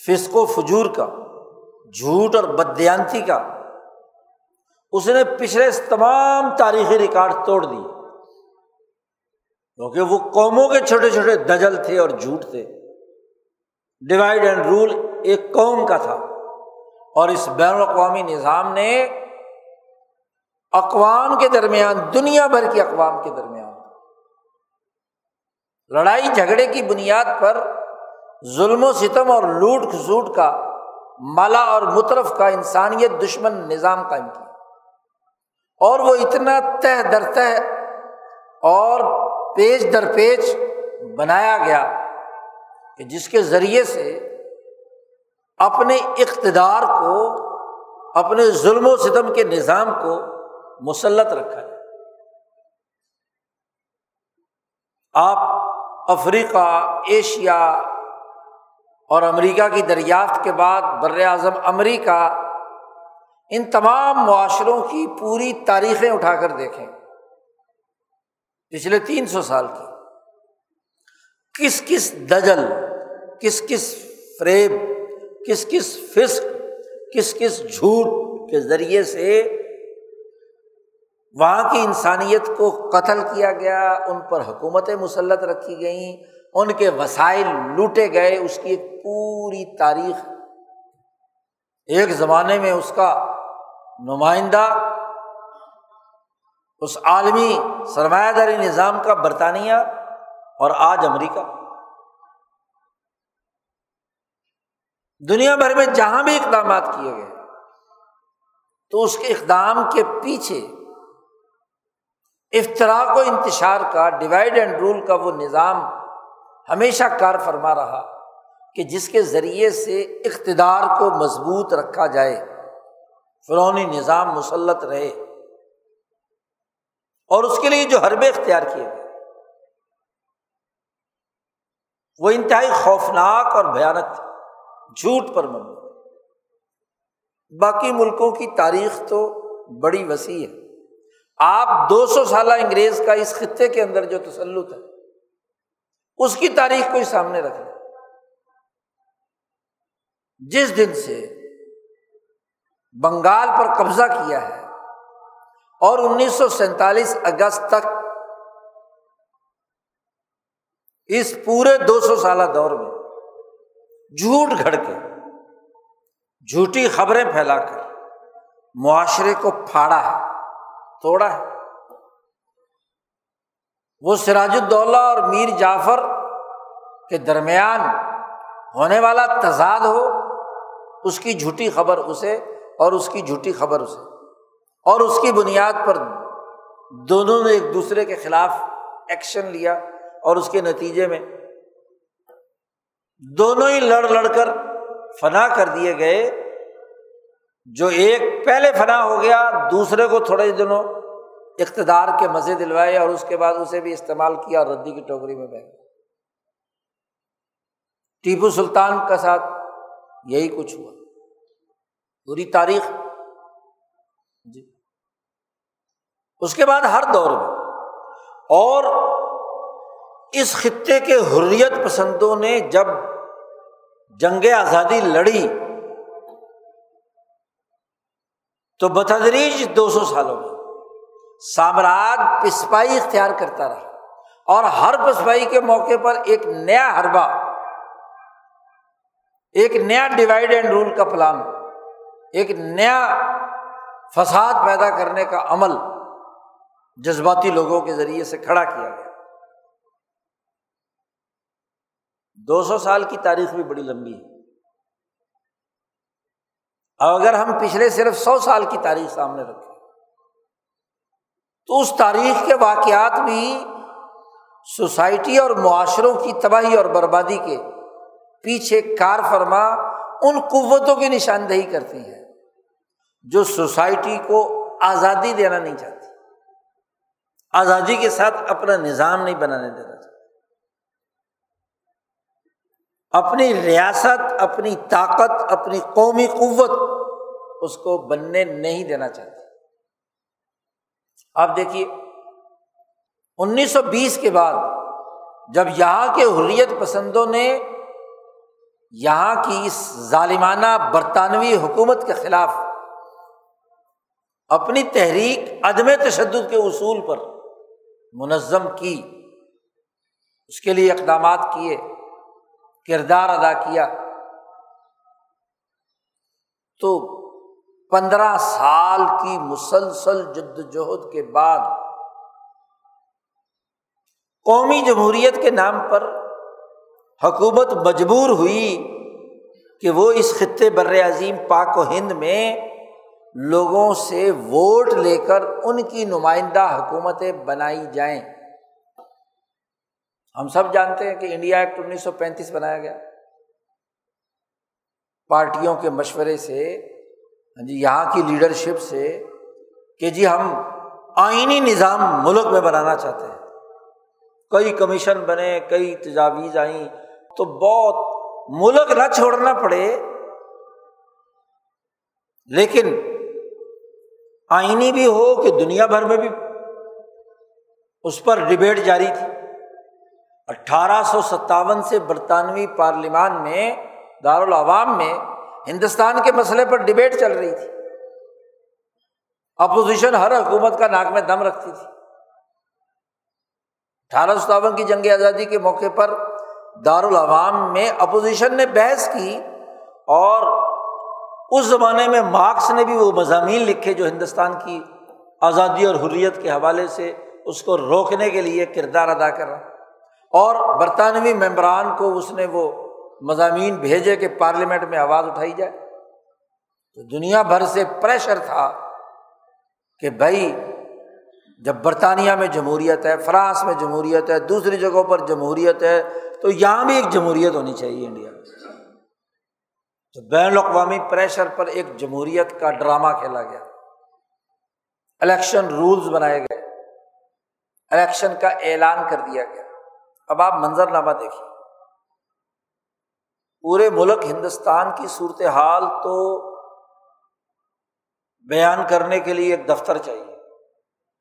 فسق و فجور کا، جھوٹ اور بدیانتی کا، اس نے پچھلے تمام تاریخی ریکارڈ توڑ دیے۔ کیونکہ وہ قوموں کے چھوٹے چھوٹے دجل تھے اور جھوٹ تھے۔ ڈیوائڈ اینڈ رول ایک قوم کا تھا۔ اور اس بین الاقوامی نظام نے اقوام کے درمیان، دنیا بھر کی اقوام کے درمیان لڑائی جھگڑے کی بنیاد پر ظلم و ستم اور لوٹ کھسوٹ کا مالا اور مترف کا انسانیت دشمن نظام قائم کیا۔ اور وہ اتنا تہ در تہ اور پیج در پیج بنایا گیا کہ جس کے ذریعے سے اپنے اقتدار کو، اپنے ظلم و ستم کے نظام کو مسلط رکھا ہے آپ افریقہ، ایشیا اور امریکہ کی دریافت کے بعد بر اعظم امریکہ ان تمام معاشروں کی پوری تاریخیں اٹھا کر دیکھیں۔ پچھلے تین سو سال کی۔ کس کس دجل، کس کس فریب، کس کس فسق، کس کس جھوٹ کے ذریعے سے وہاں کی انسانیت کو قتل کیا گیا، ان پر حکومتیں مسلط رکھی گئیں، ان کے وسائل لوٹے گئے، اس کی ایک پوری تاریخ ایک زمانے میں اس کا نمائندہ، اس عالمی سرمایہ داری نظام کا برطانیہ اور آج امریکہ۔ دنیا بھر میں جہاں بھی اقدامات کیے گئے، تو اس کے اقدام کے پیچھے افطراک و انتشار کا ڈیوائڈ اینڈ رول کا وہ نظام ہمیشہ کار فرما رہا کہ جس کے ذریعے سے اقتدار کو مضبوط رکھا جائے فرونی نظام مسلط رہے۔ اور اس کے لیے جو حربے اختیار کیے گئے۔ وہ انتہائی خوفناک اور بھیانک تھے، جھوٹ پر مبنی باقی ملکوں کی تاریخ تو بڑی وسیع ہے۔ آپ دو سو سالہ انگریز کا اس خطے کے اندر جو تسلط ہے، اس کی تاریخ کو ہی سامنے رکھ لیں جس دن سے بنگال پر قبضہ کیا ہے اور انیس سو سینتالیس اگست تک اس پورے دو سو سالہ دور میں جھوٹ گھڑ کے، جھوٹی خبریں پھیلا کر معاشرے کو پھاڑا ہے، توڑا ہے۔ وہ سراج الدولہ اور میر جعفر کے درمیان ہونے والا تضاد ہو، اس کی جھوٹی خبر اسے اور اس کی جھوٹی خبر اسے۔ اور اس کی بنیاد پر دونوں نے ایک دوسرے کے خلاف ایکشن لیا۔ اور اس کے نتیجے میں دونوں ہی لڑ لڑ کر فنا کر دیے گئے۔ جو ایک پہلے فنا ہو گیا، دوسرے کو تھوڑے دنوں اقتدار کے مزے دلوائے اور اس کے بعد اسے بھی استعمال کیا اور ردی کی ٹوکری میں بہ گیا ٹیپو سلطان کا ساتھ یہی کچھ ہوا۔ پوری تاریخ۔ جی۔ اس کے بعد ہر دور میں اور اس خطے کے حریت پسندوں نے جب جنگ آزادی لڑی تو بتدریج دو سو سالوں میں سامراج پسپائی اختیار کرتا رہا اور ہر پسپائی کے موقع پر ایک نیا حربہ، ایک نیا ڈیوائڈ اینڈ رول کا پلان ایک نیا فساد پیدا کرنے کا عمل جذباتی لوگوں کے ذریعے سے کھڑا کیا گیا۔ دو سو سال کی تاریخ بھی بڑی لمبی ہے۔ اگر ہم پچھلے صرف سو سال کی تاریخ سامنے رکھیں، تو اس تاریخ کے واقعات بھی سوسائٹی اور معاشروں کی تباہی اور بربادی کے پیچھے کار فرما ان قوتوں کی نشاندہی کرتی ہے، جو سوسائٹی کو آزادی دینا نہیں چاہتی۔ آزادی کے ساتھ اپنا نظام نہیں بنانے دینا چاہتی۔ اپنی ریاست، اپنی طاقت، اپنی قومی قوت اس کو بننے نہیں دینا چاہتی آپ دیکھیے، انیس سو بیس کے بعد جب یہاں کے حریت پسندوں نے یہاں کی اس ظالمانہ برطانوی حکومت کے خلاف اپنی تحریک، عدم تشدد کے اصول پر منظم کی، اس کے لیے اقدامات کیے۔ کردار ادا کیا۔ تو پندرہ سال کی مسلسل جدوجہد کے بعد قومی جمہوریت کے نام پر حکومت مجبور ہوئی کہ وہ اس خطے بر عظیم پاک و ہند میں لوگوں سے ووٹ لے کر ان کی نمائندہ حکومتیں بنائی جائیں۔ ہم سب جانتے ہیں کہ انڈیا ایکٹ انیس سو پینتیس بنایا گیا۔ پارٹیوں کے مشورے سے ہاں جی یہاں کی لیڈرشپ سے کہ جی ہم آئینی نظام ملک میں بنانا چاہتے ہیں۔ کئی کمیشن بنے کئی تجاویز آئیں تو بہت ملک نہ چھوڑنا پڑے۔ لیکن آئینی بھی ہو کہ دنیا بھر میں بھی۔ اس پر ڈبیٹ جاری تھی۔ اٹھارہ سو ستاون سے برطانوی پارلیمان میں دارالعوام میں ہندوستان کے مسئلے پر ڈبیٹ چل رہی تھی۔ اپوزیشن ہر حکومت کا ناک میں دم رکھتی تھی۔ اٹھارہ سو ستاون کی جنگ آزادی کے موقع پر دارالعوام میں اپوزیشن نے بحث کی اور اس زمانے میں مارکس نے بھی وہ مضامین لکھے جو ہندوستان کی آزادی اور حریت کے حوالے سے اس کو روکنے کے لیے کردار ادا کر رہا۔ اور برطانوی ممبران کو اس نے وہ مضامین بھیجے کہ پارلیمنٹ میں آواز اٹھائی جائے۔ تو دنیا بھر سے پریشر تھا کہ بھائی، جب برطانیہ میں جمہوریت ہے، فرانس میں جمہوریت ہے، دوسری جگہوں پر جمہوریت ہے، تو یہاں بھی ایک جمہوریت ہونی چاہیے انڈیا۔ میں تو بین الاقوامی پریشر پر ایک جمہوریت کا ڈرامہ کھیلا گیا۔ الیکشن رولز بنائے گئے۔ الیکشن کا اعلان کر دیا گیا۔ اب آپ منظر نامہ دیکھیے پورے ملک ہندوستان کی صورت حال تو بیان کرنے کے لیے ایک دفتر چاہیے۔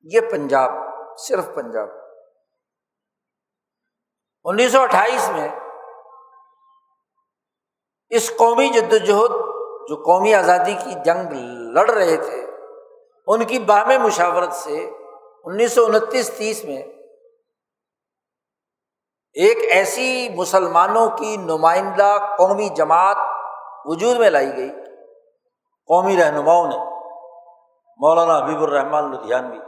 یہ پنجاب، صرف پنجاب۔ انیس سو اٹھائیس میں اس قومی جدوجہد، جو قومی آزادی کی جنگ لڑ رہے تھے، ان کی باہم مشاورت سے انیس سو انتیس تیس میں ایک ایسی مسلمانوں کی نمائندہ قومی جماعت وجود میں لائی گئی، قومی رہنماؤں نے، مولانا حبیب الرحمان لدھیانوی،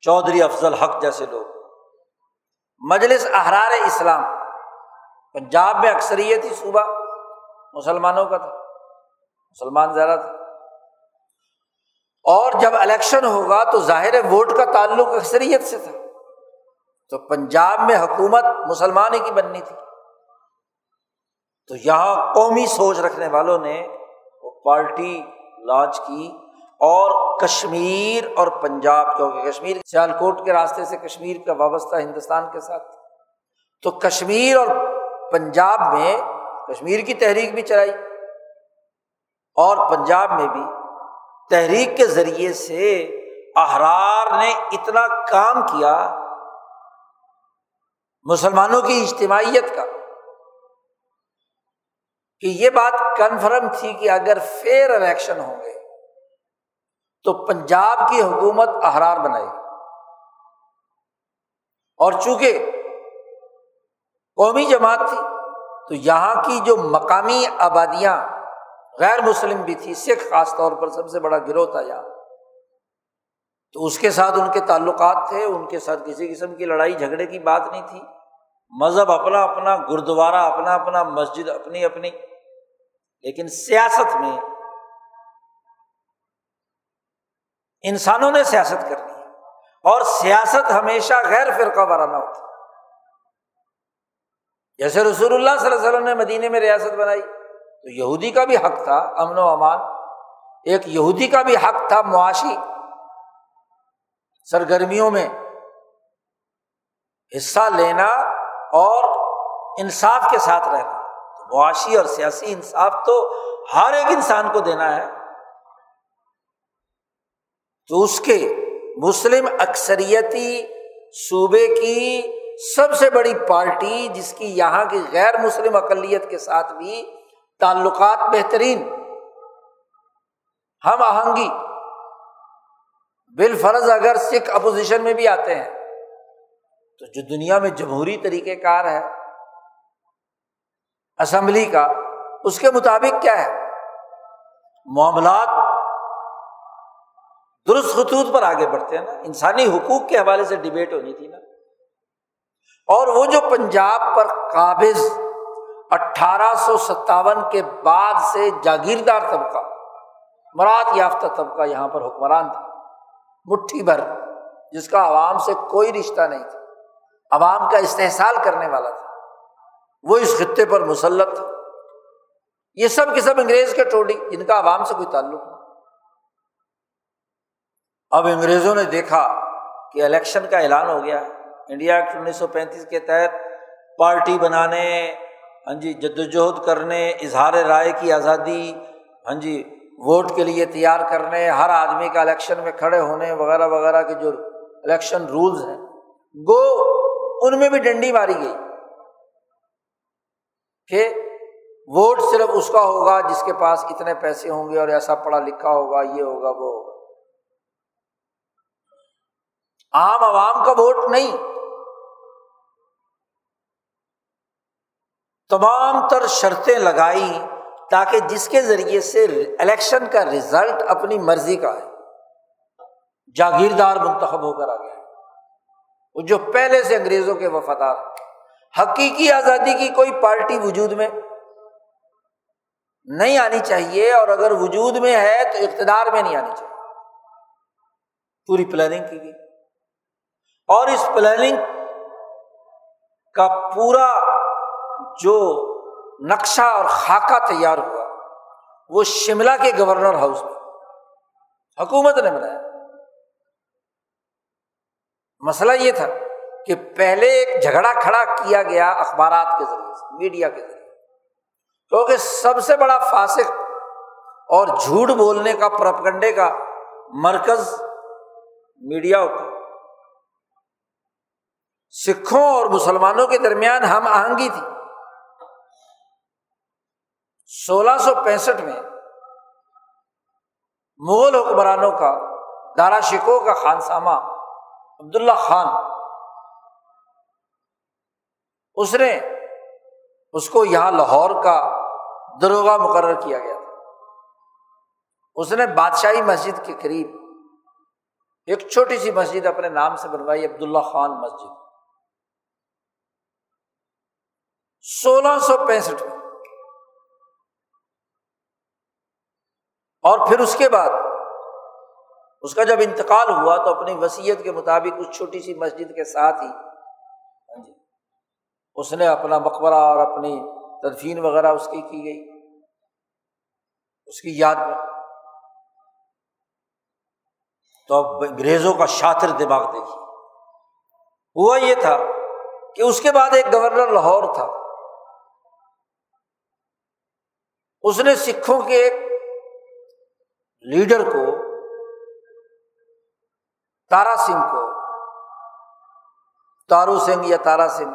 چودھری افضل حق جیسے لوگ، مجلس احرار اسلام، پنجاب میں اکثریت ہی صوبہ مسلمانوں کا تھا، مسلمان زیادہ تھا۔ اور جب الیکشن ہوگا تو ظاہر ووٹ کا تعلق اکثریت سے تھا۔ تو پنجاب میں حکومت مسلمان ہی کی بننی تھی۔ تو یہاں قومی سوچ رکھنے والوں نے وہ پارٹی لانچ کی اور کشمیر اور پنجاب، کیونکہ کشمیر سیال کوٹ کے راستے سے کشمیر کا وابستہ ہندوستان کے ساتھ۔ تو کشمیر اور پنجاب میں کشمیر کی تحریک بھی چلائی اور پنجاب میں بھی۔ تحریک کے ذریعے سے احرار نے اتنا کام کیا مسلمانوں کی اجتماعیت کا، کہ یہ بات کنفرم تھی کہ اگر فیئر الیکشن ہوں گے تو پنجاب کی حکومت احرار بنائے گی۔ اور چونکہ قومی جماعت تھی، تو یہاں کی جو مقامی آبادیاں غیر مسلم بھی تھی، سکھ خاص طور پر سب سے بڑا گروہ تھا یہاں، تو اس کے ساتھ ان کے تعلقات تھے، ان کے ساتھ کسی قسم کی لڑائی جھگڑے کی بات نہیں تھی۔ مذہب اپنا اپنا گرودوارا اپنا اپنا، مسجد اپنی اپنی۔ لیکن سیاست میں انسانوں نے سیاست کرنی ہے۔ اور سیاست ہمیشہ غیر فرقہ وارانہ ہوتی جیسے رسول اللہ صلی اللہ علیہ وسلم نے مدینے میں ریاست بنائی، تو یہودی کا بھی حق تھا امن و امان۔ ایک یہودی کا بھی حق تھا معاشی۔ سرگرمیوں میں حصہ لینا اور انصاف کے ساتھ رہنا۔ معاشی اور سیاسی انصاف تو ہر ایک انسان کو دینا ہے۔ تو اس کے مسلم اکثریتی صوبے کی سب سے بڑی پارٹی، جس کی یہاں کی غیر مسلم اقلیت کے ساتھ بھی تعلقات بہترین، ہم آہنگی۔ بال فرض اگر سکھ اپوزیشن میں بھی آتے ہیں تو جو دنیا میں جمہوری طریقہ کار ہے، اسمبلی کا، اس کے مطابق کیا ہے؟ معاملات درست خطوط پر آگے بڑھتے ہیں نا۔ انسانی حقوق کے حوالے سے ڈبیٹ ہونی تھی نا۔ اور وہ جو پنجاب پر قابض اٹھارہ سو ستاون کے بعد سے جاگیردار طبقہ، مراد یافتہ طبقہ یہاں پر حکمران تھا، مٹھی بھر، جس کا عوام سے کوئی رشتہ نہیں تھا۔ عوام کا استحصال کرنے والا تھا۔ وہ اس خطے پر مسلط تھا۔ یہ سب کے سب انگریز کے ٹوڈی جن کا عوام سے کوئی تعلق نہیں۔ اب انگریزوں نے دیکھا کہ الیکشن کا اعلان ہو گیا۔ انڈیا ایکٹ انیس سو پینتیس کے تحت پارٹی بنانے ہاں جی جد وجہد کرنے، اظہار رائے کی آزادی ہاں جی ووٹ کے لیے تیار کرنے، ہر آدمی کا الیکشن میں کھڑے ہونے وغیرہ وغیرہ کے جو الیکشن رولز ہیں۔ گو ان میں بھی ڈنڈی ماری گئی۔ کہ ووٹ صرف اس کا ہوگا جس کے پاس اتنے پیسے ہوں گے اور ایسا پڑھا لکھا ہوگا، یہ ہوگا، وہ ہوگا۔ عام عوام کا ووٹ نہیں۔ تمام تر شرطیں لگائی تاکہ جس کے ذریعے سے الیکشن کا رزلٹ اپنی مرضی کا ہے، جاگیردار منتخب ہو کر آ گیا۔ جو پہلے سے انگریزوں کے وفادار حقیقی آزادی کی کوئی پارٹی وجود میں نہیں آنی چاہیے اور اگر وجود میں ہے تو اقتدار میں نہیں آنی چاہیے۔ پوری پلاننگ کی گئی۔ اور اس پلاننگ کا پورا جو نقشہ اور خاکہ تیار ہوا، وہ شملہ کے گورنر ہاؤس میں حکومت نے بنایا۔ مسئلہ یہ تھا کہ پہلے ایک جھگڑا کھڑا کیا گیا اخبارات کے ذریعے سے، میڈیا کے ذریعے۔ کیونکہ سب سے بڑا فاسق اور جھوٹ بولنے کا پرپکنڈے کا مرکز میڈیا ہوتا۔ سکھوں اور مسلمانوں کے درمیان ہم آہنگی تھی۔ سولہ سو پینسٹھ میں مغل حکمرانوں کا، دارا شکو کا خانسامہ عبداللہ خان۔ اس نے اس کو یہاں لاہور کا دروگا مقرر کیا گیا تھا۔ اس نے بادشاہی مسجد کے قریب ایک چھوٹی سی مسجد اپنے نام سے بنوائی، عبداللہ خان مسجد۔ سولہ سو پینسٹھ میں۔ اور پھر اس کے بعد اس کا جب انتقال ہوا تو اپنی وسیعت کے مطابق اس چھوٹی سی مسجد کے ساتھ ہی ہاں جی اس نے اپنا مقبرہ اور اپنی تدفین وغیرہ اس کی کی گئی، اس کی یاد میں۔ تو اب انگریزوں کا شاطر دماغ دیکھیے۔ ہوا یہ تھا کہ اس کے بعد ایک گورنر لاہور تھا۔ اس نے سکھوں کے ایک لیڈر کو تارا سنگھ کو۔ تارو سنگھ یا تارا سنگھ۔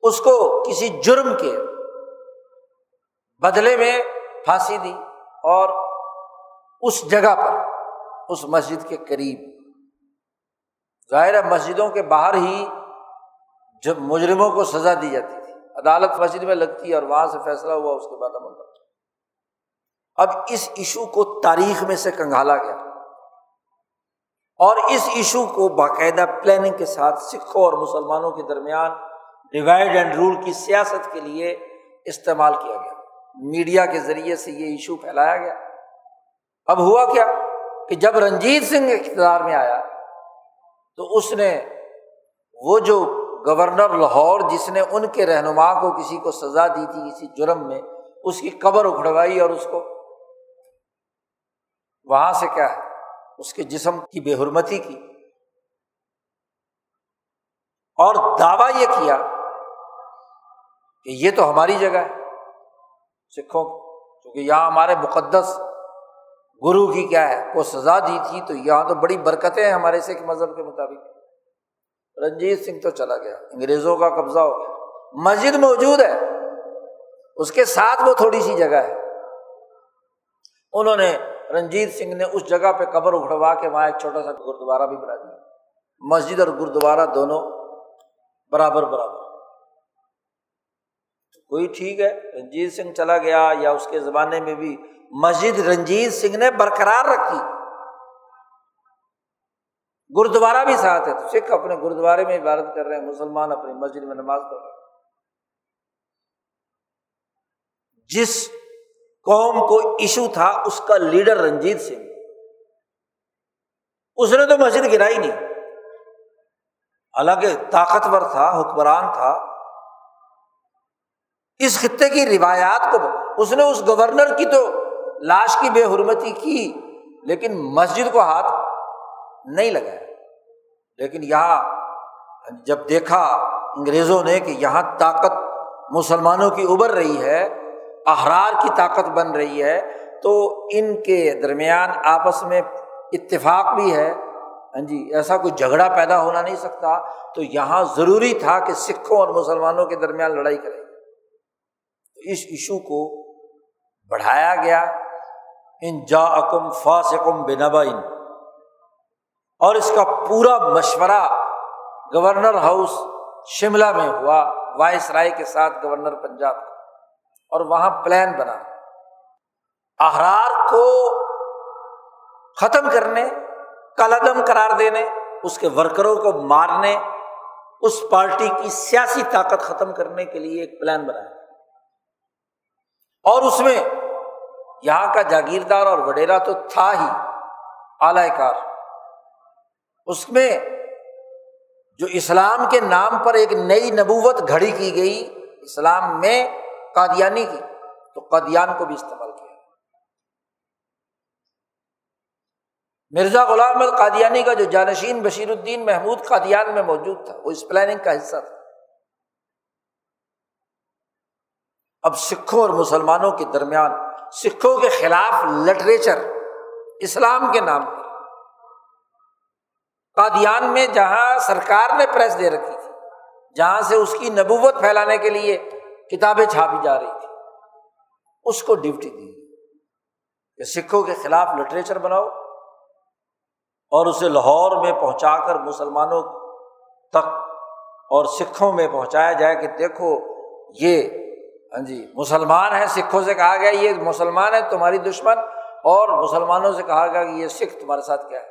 اس کو کسی جرم کے بدلے میں پھانسی دی اور اس جگہ پر، اس مسجد کے قریب۔ ظاہر مسجدوں کے باہر ہی جب مجرموں کو سزا دی جاتی تھی۔ عدالت مسجد میں لگتی ہے اور وہاں سے فیصلہ ہوا، اس کے بعد عمل اب اس ایشو کو تاریخ میں سے کنگالا گیا۔ اور اس ایشو کو باقاعدہ پلاننگ کے ساتھ سکھوں اور مسلمانوں کے درمیان ڈیوائڈ اینڈ رول کی سیاست کے لیے استعمال کیا گیا۔ میڈیا کے ذریعے سے یہ ایشو پھیلایا گیا۔ اب ہوا کیا کہ جب رنجیت سنگھ اقتدار میں آیا تو اس نے وہ جو گورنر لاہور جس نے ان کے رہنما کو کسی کو سزا دی تھی کسی جرم میں، اس کی قبر اکھڑوائی اور اس کو وہاں سے کیا ہے؟ اس کے جسم کی بے حرمتی کی اور دعویٰ یہ کیا کہ یہ تو ہماری جگہ ہے۔ سکھوں کی کیونکہ یہاں ہمارے مقدس گرو کی کیا ہے؟ وہ سزا دی تھی، تو یہاں تو بڑی برکتیں ہیں ہمارے سکھ مذہب کے مطابق۔ رنجیت سنگھ تو چلا گیا۔ انگریزوں کا قبضہ ہو گیا۔ مسجد موجود ہے۔ اس کے ساتھ وہ تھوڑی سی جگہ ہے۔ انہوں نے رنجیت سنگھ نے اس جگہ پہ قبر اکھڑوا کے وہاں ایک چھوٹا سا گرودوارا بھی بنا دیا۔ مسجد اور گرودوارا دونوں برابر برابر۔ کوئی ٹھیک ہے، رنجیت سنگھ چلا گیا یا اس کے زمانے میں بھی مسجد رنجیت سنگھ نے برقرار رکھی۔ گرودوارا بھی ساتھ ہے، تو سکھ اپنے گرودوارے میں عبادت کر رہے ہیں، مسلمان اپنی مسجد میں نماز پڑھ رہے ہیں۔ جس قوم کو ایشو تھا اس کا لیڈر رنجیت سنگھ۔ اس نے تو مسجد گرائی نہیں۔ حالانکہ طاقتور تھا، حکمران تھا۔ اس خطے کی روایات کو اس نے اس گورنر کی تو لاش کی بے حرمتی کی، لیکن مسجد کو ہاتھ نہیں لگایا۔ لیکن یہاں جب دیکھا انگریزوں نے کہ یہاں طاقت مسلمانوں کی ابھر رہی ہے احرار کی طاقت بن رہی ہے، تو ان کے درمیان آپس میں اتفاق بھی ہے۔ ہاں جی ایسا کوئی جھگڑا پیدا ہونا نہیں سکتا۔ تو یہاں ضروری تھا کہ سکھوں اور مسلمانوں کے درمیان لڑائی کرے تو اس ایشو کو بڑھایا گیا۔ ان جا اکم فاسکم بنبا ان اور اس کا پورا مشورہ گورنر ہاؤس شملہ میں ہوا، وائس رائے کے ساتھ گورنر پنجاب کا اور وہاں پلان بنا۔ احرار کو ختم کرنے کلدم قرار دینے، اس کے ورکروں کو مارنے، اس پارٹی کی سیاسی طاقت ختم کرنے کے لیے ایک پلان بنایا۔ اور اس میں یہاں کا جاگیردار اور وڈیرا تو تھا ہی، اعلی کار۔ اس میں جو اسلام کے نام پر ایک نئی نبوت گھڑی کی گئی، اسلام میں قادیانی کی، تو قادیان کو بھی استعمال کیا۔ مرزا غلام قادیانی کا جو جانشین بشیر الدین محمود قادیان میں موجود تھا، وہ اس پلاننگ کا حصہ تھا۔ اب سکھوں اور مسلمانوں کے درمیان، سکھوں کے خلاف لٹریچر اسلام کے نام پر۔ قادیان میں جہاں سرکار نے پریس دے رکھی تھی، جہاں سے اس کی نبوت پھیلانے کے لیے کتابیں چھاپی جا رہی تھی۔ اس کو ڈیوٹی دی کہ سکھوں کے خلاف لٹریچر بناؤ اور اسے لاہور میں پہنچا کر مسلمانوں تک اور سکھوں میں پہنچایا جائے کہ دیکھو یہ ہاں جی مسلمان ہیں، سکھوں سے کہا گیا یہ مسلمان ہے تمہاری دشمن اور مسلمانوں سے کہا گیا کہ یہ سکھ تمہارے ساتھ کیا ہے۔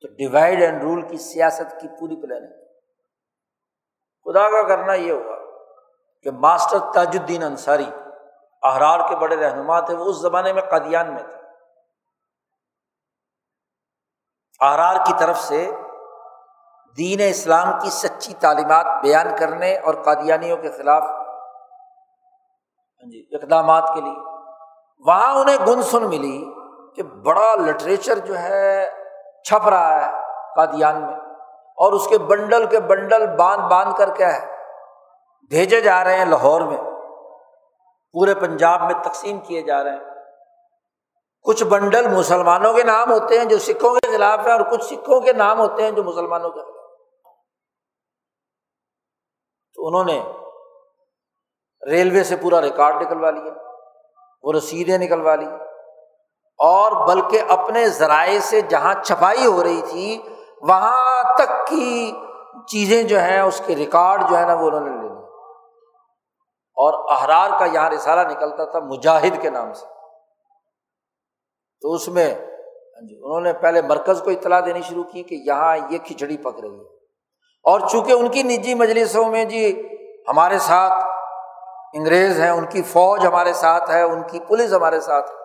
تو ڈیوائڈ اینڈ رول کی سیاست کی پوری پلاننگ۔ خدا کا کرنا یہ ہوگا۔ کہ ماسٹر تاج الدین انصاری، احرار کے بڑے رہنما تھے، وہ اس زمانے میں قادیان میں تھے۔ احرار کی طرف سے دین اسلام کی سچی تعلیمات بیان کرنے اور قادیانیوں کے خلاف ہاں جی اقدامات کے لیے، وہاں انہیں گن سن ملی کہ بڑا لٹریچر جو ہے چھپ رہا ہے قادیان میں اور اس کے بنڈل کے بنڈل باندھ باندھ کر کیا ہے۔ بھیجے جا رہے ہیں لاہور میں۔ پورے پنجاب میں تقسیم کیے جا رہے ہیں۔ کچھ بنڈل مسلمانوں کے نام ہوتے ہیں جو سکھوں کے خلاف ہیں اور کچھ سکھوں کے نام ہوتے ہیں جو مسلمانوں کے خلاف تو انہوں نے ریلوے سے پورا ریکارڈ نکلوا لیا، وہ رسیدیں نکلوا لی اور بلکہ اپنے ذرائع سے جہاں چھپائی ہو رہی تھی، وہاں تک کی چیزیں جو ہیں، اس کے ریکارڈ جو ہے نا، وہ انہوں نے لے اور احرار کا یہاں رسالہ نکلتا تھا مجاہد کے نام سے۔ تو اس میں ہاں جی انہوں نے پہلے مرکز کو اطلاع دینی شروع کی کہ یہاں یہ کھچڑی پک رہی ہے۔ اور چونکہ ان کی نجی مجلسوں میں جی ہمارے ساتھ انگریز ہیں، ان کی فوج ہمارے ساتھ ہے، ان کی پولیس ہمارے ساتھ ہے۔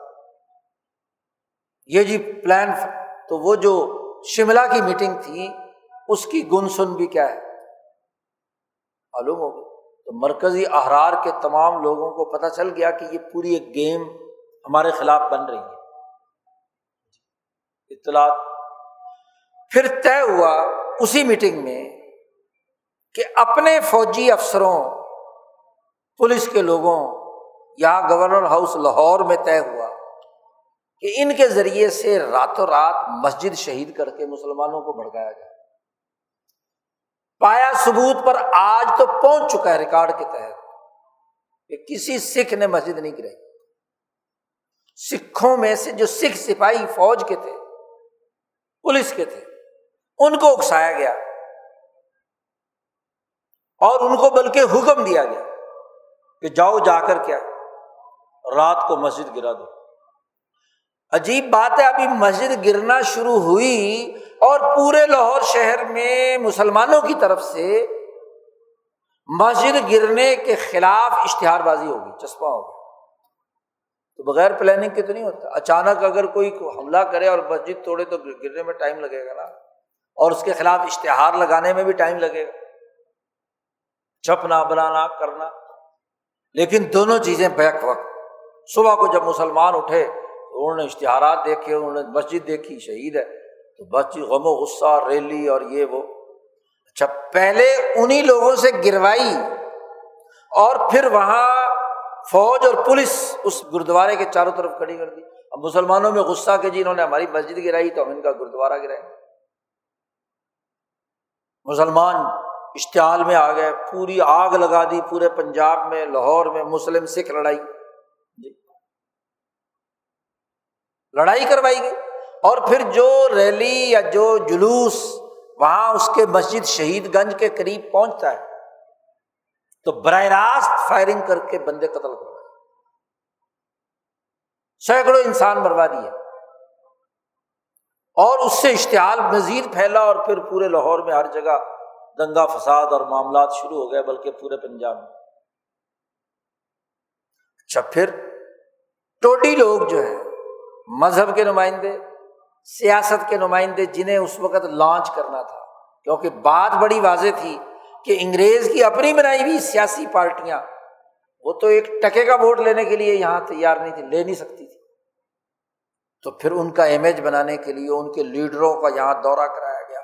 یہ جی پلان تو وہ جو شملہ کی میٹنگ تھی، اس کی گن سن بھی کیا ہے؟ معلوم ہو گئی تو مرکزی احرار کے تمام لوگوں کو پتہ چل گیا کہ یہ پوری ایک گیم ہمارے خلاف بن رہی ہے۔ اطلاع۔ پھر طے ہوا اسی میٹنگ میں کہ اپنے فوجی افسروں، پولیس کے لوگوں یا گورنر ہاؤس لاہور میں طے ہوا کہ ان کے ذریعے سے راتوں رات مسجد شہید کر کے مسلمانوں کو بھڑکایا گیا پایا ثبوت پر آج تو پہنچ چکا ہے ریکارڈ کے تحت کہ کسی سکھ نے مسجد نہیں گرائی۔ سکھوں میں سے جو سکھ سپاہی فوج کے تھے، پولیس کے تھے، ان کو اکسایا گیا اور ان کو بلکہ حکم دیا گیا کہ جاؤ جا کر کیا رات کو مسجد گرا دو۔ عجیب بات ہے، ابھی مسجد گرنا شروع ہوئی اور پورے لاہور شہر میں مسلمانوں کی طرف سے مسجد گرنے کے خلاف اشتہار بازی ہوگی چسپا ہوگا تو بغیر پلاننگ کے تو نہیں ہوتا۔ اچانک اگر کوئی حملہ کرے اور مسجد توڑے تو گرنے میں ٹائم لگے گا نا۔ اور اس کے خلاف اشتہار لگانے میں بھی ٹائم لگے گا۔ چھپنا بنانا کرنا۔ لیکن دونوں چیزیں بیک وقت۔ صبح کو جب مسلمان اٹھے تو انہوں نے اشتہارات دیکھے، انہوں نے مسجد دیکھی، شہید ہے۔ تو بچی غم و غصہ، ریلی اور یہ وہ۔ اچھا پہلے انہیں لوگوں سے گروائی اور پھر وہاں فوج اور پولیس اس گرودوارے کے چاروں طرف کھڑی کر دی۔ اب مسلمانوں میں غصہ کہ جی انہوں نے ہماری مسجد گرائی تو ہم ان کا گرودوارا گرائیں۔ مسلمان اشتعال میں آ گئے، پوری آگ لگا دی، پورے پنجاب میں، لاہور میں، مسلم سکھ لڑائی۔ جی۔ لڑائی کروائی گئی۔ اور پھر جو ریلی یا جو جلوس وہاں اس کے مسجد شہید گنج کے قریب پہنچتا ہے، تو براہ راست فائرنگ کر کے بندے قتل کر سینکڑوں انسان مروا دیے۔ اور اس سے اشتعال مزید پھیلا اور پھر پورے لاہور میں ہر جگہ دنگا فساد اور معاملات شروع ہو گئے، بلکہ پورے پنجاب میں۔ اچھا پھر ٹوٹی لوگ جو ہے مذہب کے نمائندے سیاست کے نمائندے جنہیں اس وقت لانچ کرنا تھا۔ کیونکہ بات بڑی واضح تھی کہ انگریز کی اپنی بنائی ہوئی سیاسی پارٹیاں، وہ تو ایک ٹکے کا ووٹ لینے کے لیے یہاں تیار نہیں تھی، لے نہیں سکتی تھی۔ تو پھر ان کا امیج بنانے کے لیے ان کے لیڈروں کا یہاں دورہ کرایا گیا۔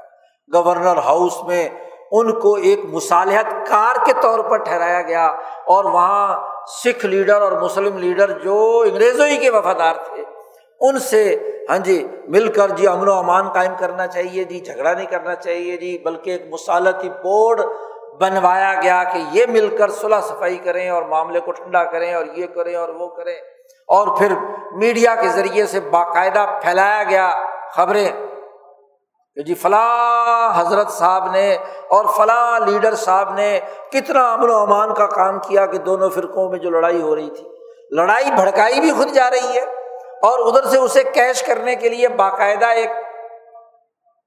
گورنر ہاؤس میں ان کو ایک مصالحت کار کے طور پر ٹھہرایا گیا اور وہاں سکھ لیڈر اور مسلم لیڈر جو انگریزوں ہی کے وفادار تھے ان سے ہاں جی مل کر جی امن و امان قائم کرنا چاہیے جی جھگڑا نہیں کرنا چاہیے جی بلکہ ایک مصالحتی بورڈ بنوایا گیا کہ یہ مل کر صلاح صفائی کریں اور معاملے کو ٹھنڈا کریں اور یہ کریں اور وہ کریں۔ اور پھر میڈیا کے ذریعے سے باقاعدہ پھیلایا گیا خبریں کہ جی فلاں حضرت صاحب نے اور فلاں لیڈر صاحب نے کتنا امن و امان کا کام کیا کہ دونوں فرقوں میں جو لڑائی ہو رہی تھی۔ لڑائی بھڑکائی بھی خود جا رہی ہے۔ اور ادھر سے اسے کیش کرنے کے لیے باقاعدہ ایک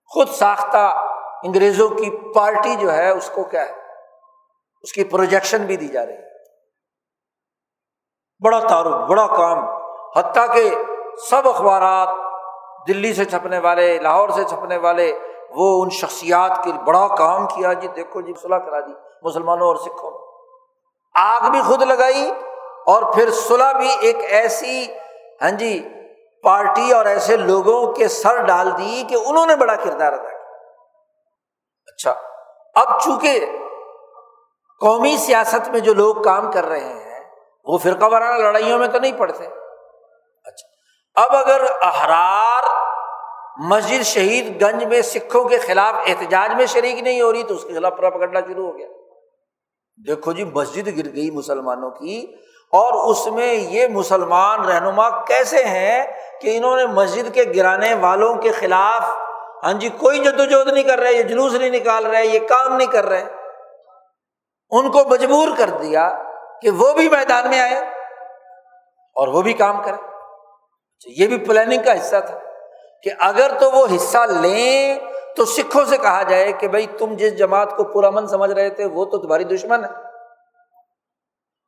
خود ساختہ انگریزوں کی پارٹی جو ہے، اس کو کیا ہے، اس کی پروجیکشن بھی دی جا رہی ہے۔ بڑا تعارف، بڑا کام۔ حتیٰ کہ سب اخبارات دلی سے چھپنے والے، لاہور سے چھپنے والے، وہ ان شخصیات کے بڑا کام کیا۔ جی دیکھو جی صلاح کرا دی، مسلمانوں اور سکھوں۔ آگ بھی خود لگائی اور پھر صلاح بھی ایک ایسی ہاں جی پارٹی اور ایسے لوگوں کے سر ڈال دی کہ انہوں نے بڑا کردار ادا کیا۔ اچھا اب چونکہ قومی سیاست میں جو لوگ کام کر رہے ہیں، وہ فرقہ وارانہ لڑائیوں میں تو نہیں پڑتے۔ اچھا اب اگر احرار مسجد شہید گنج میں سکھوں کے خلاف احتجاج میں شریک نہیں ہو رہی تو اس کے خلاف پکڑنا شروع ہو گیا۔ دیکھو جی مسجد گر گئی مسلمانوں کی اور اس میں یہ مسلمان رہنما کیسے ہیں کہ انہوں نے مسجد کے گرانے والوں کے خلاف ہاں جی کوئی جدوجہد نہیں کر رہے، یہ جلوس نہیں نکال رہے، یہ کام نہیں کر رہے۔ ان کو مجبور کر دیا کہ وہ بھی میدان میں آئے اور وہ بھی کام کرے اچھا، یہ بھی پلاننگ کا حصہ تھا کہ اگر تو وہ حصہ لیں تو سکھوں سے کہا جائے کہ بھائی تم جس جماعت کو پورا من سمجھ رہے تھے، وہ تو تمہاری دشمن ہے۔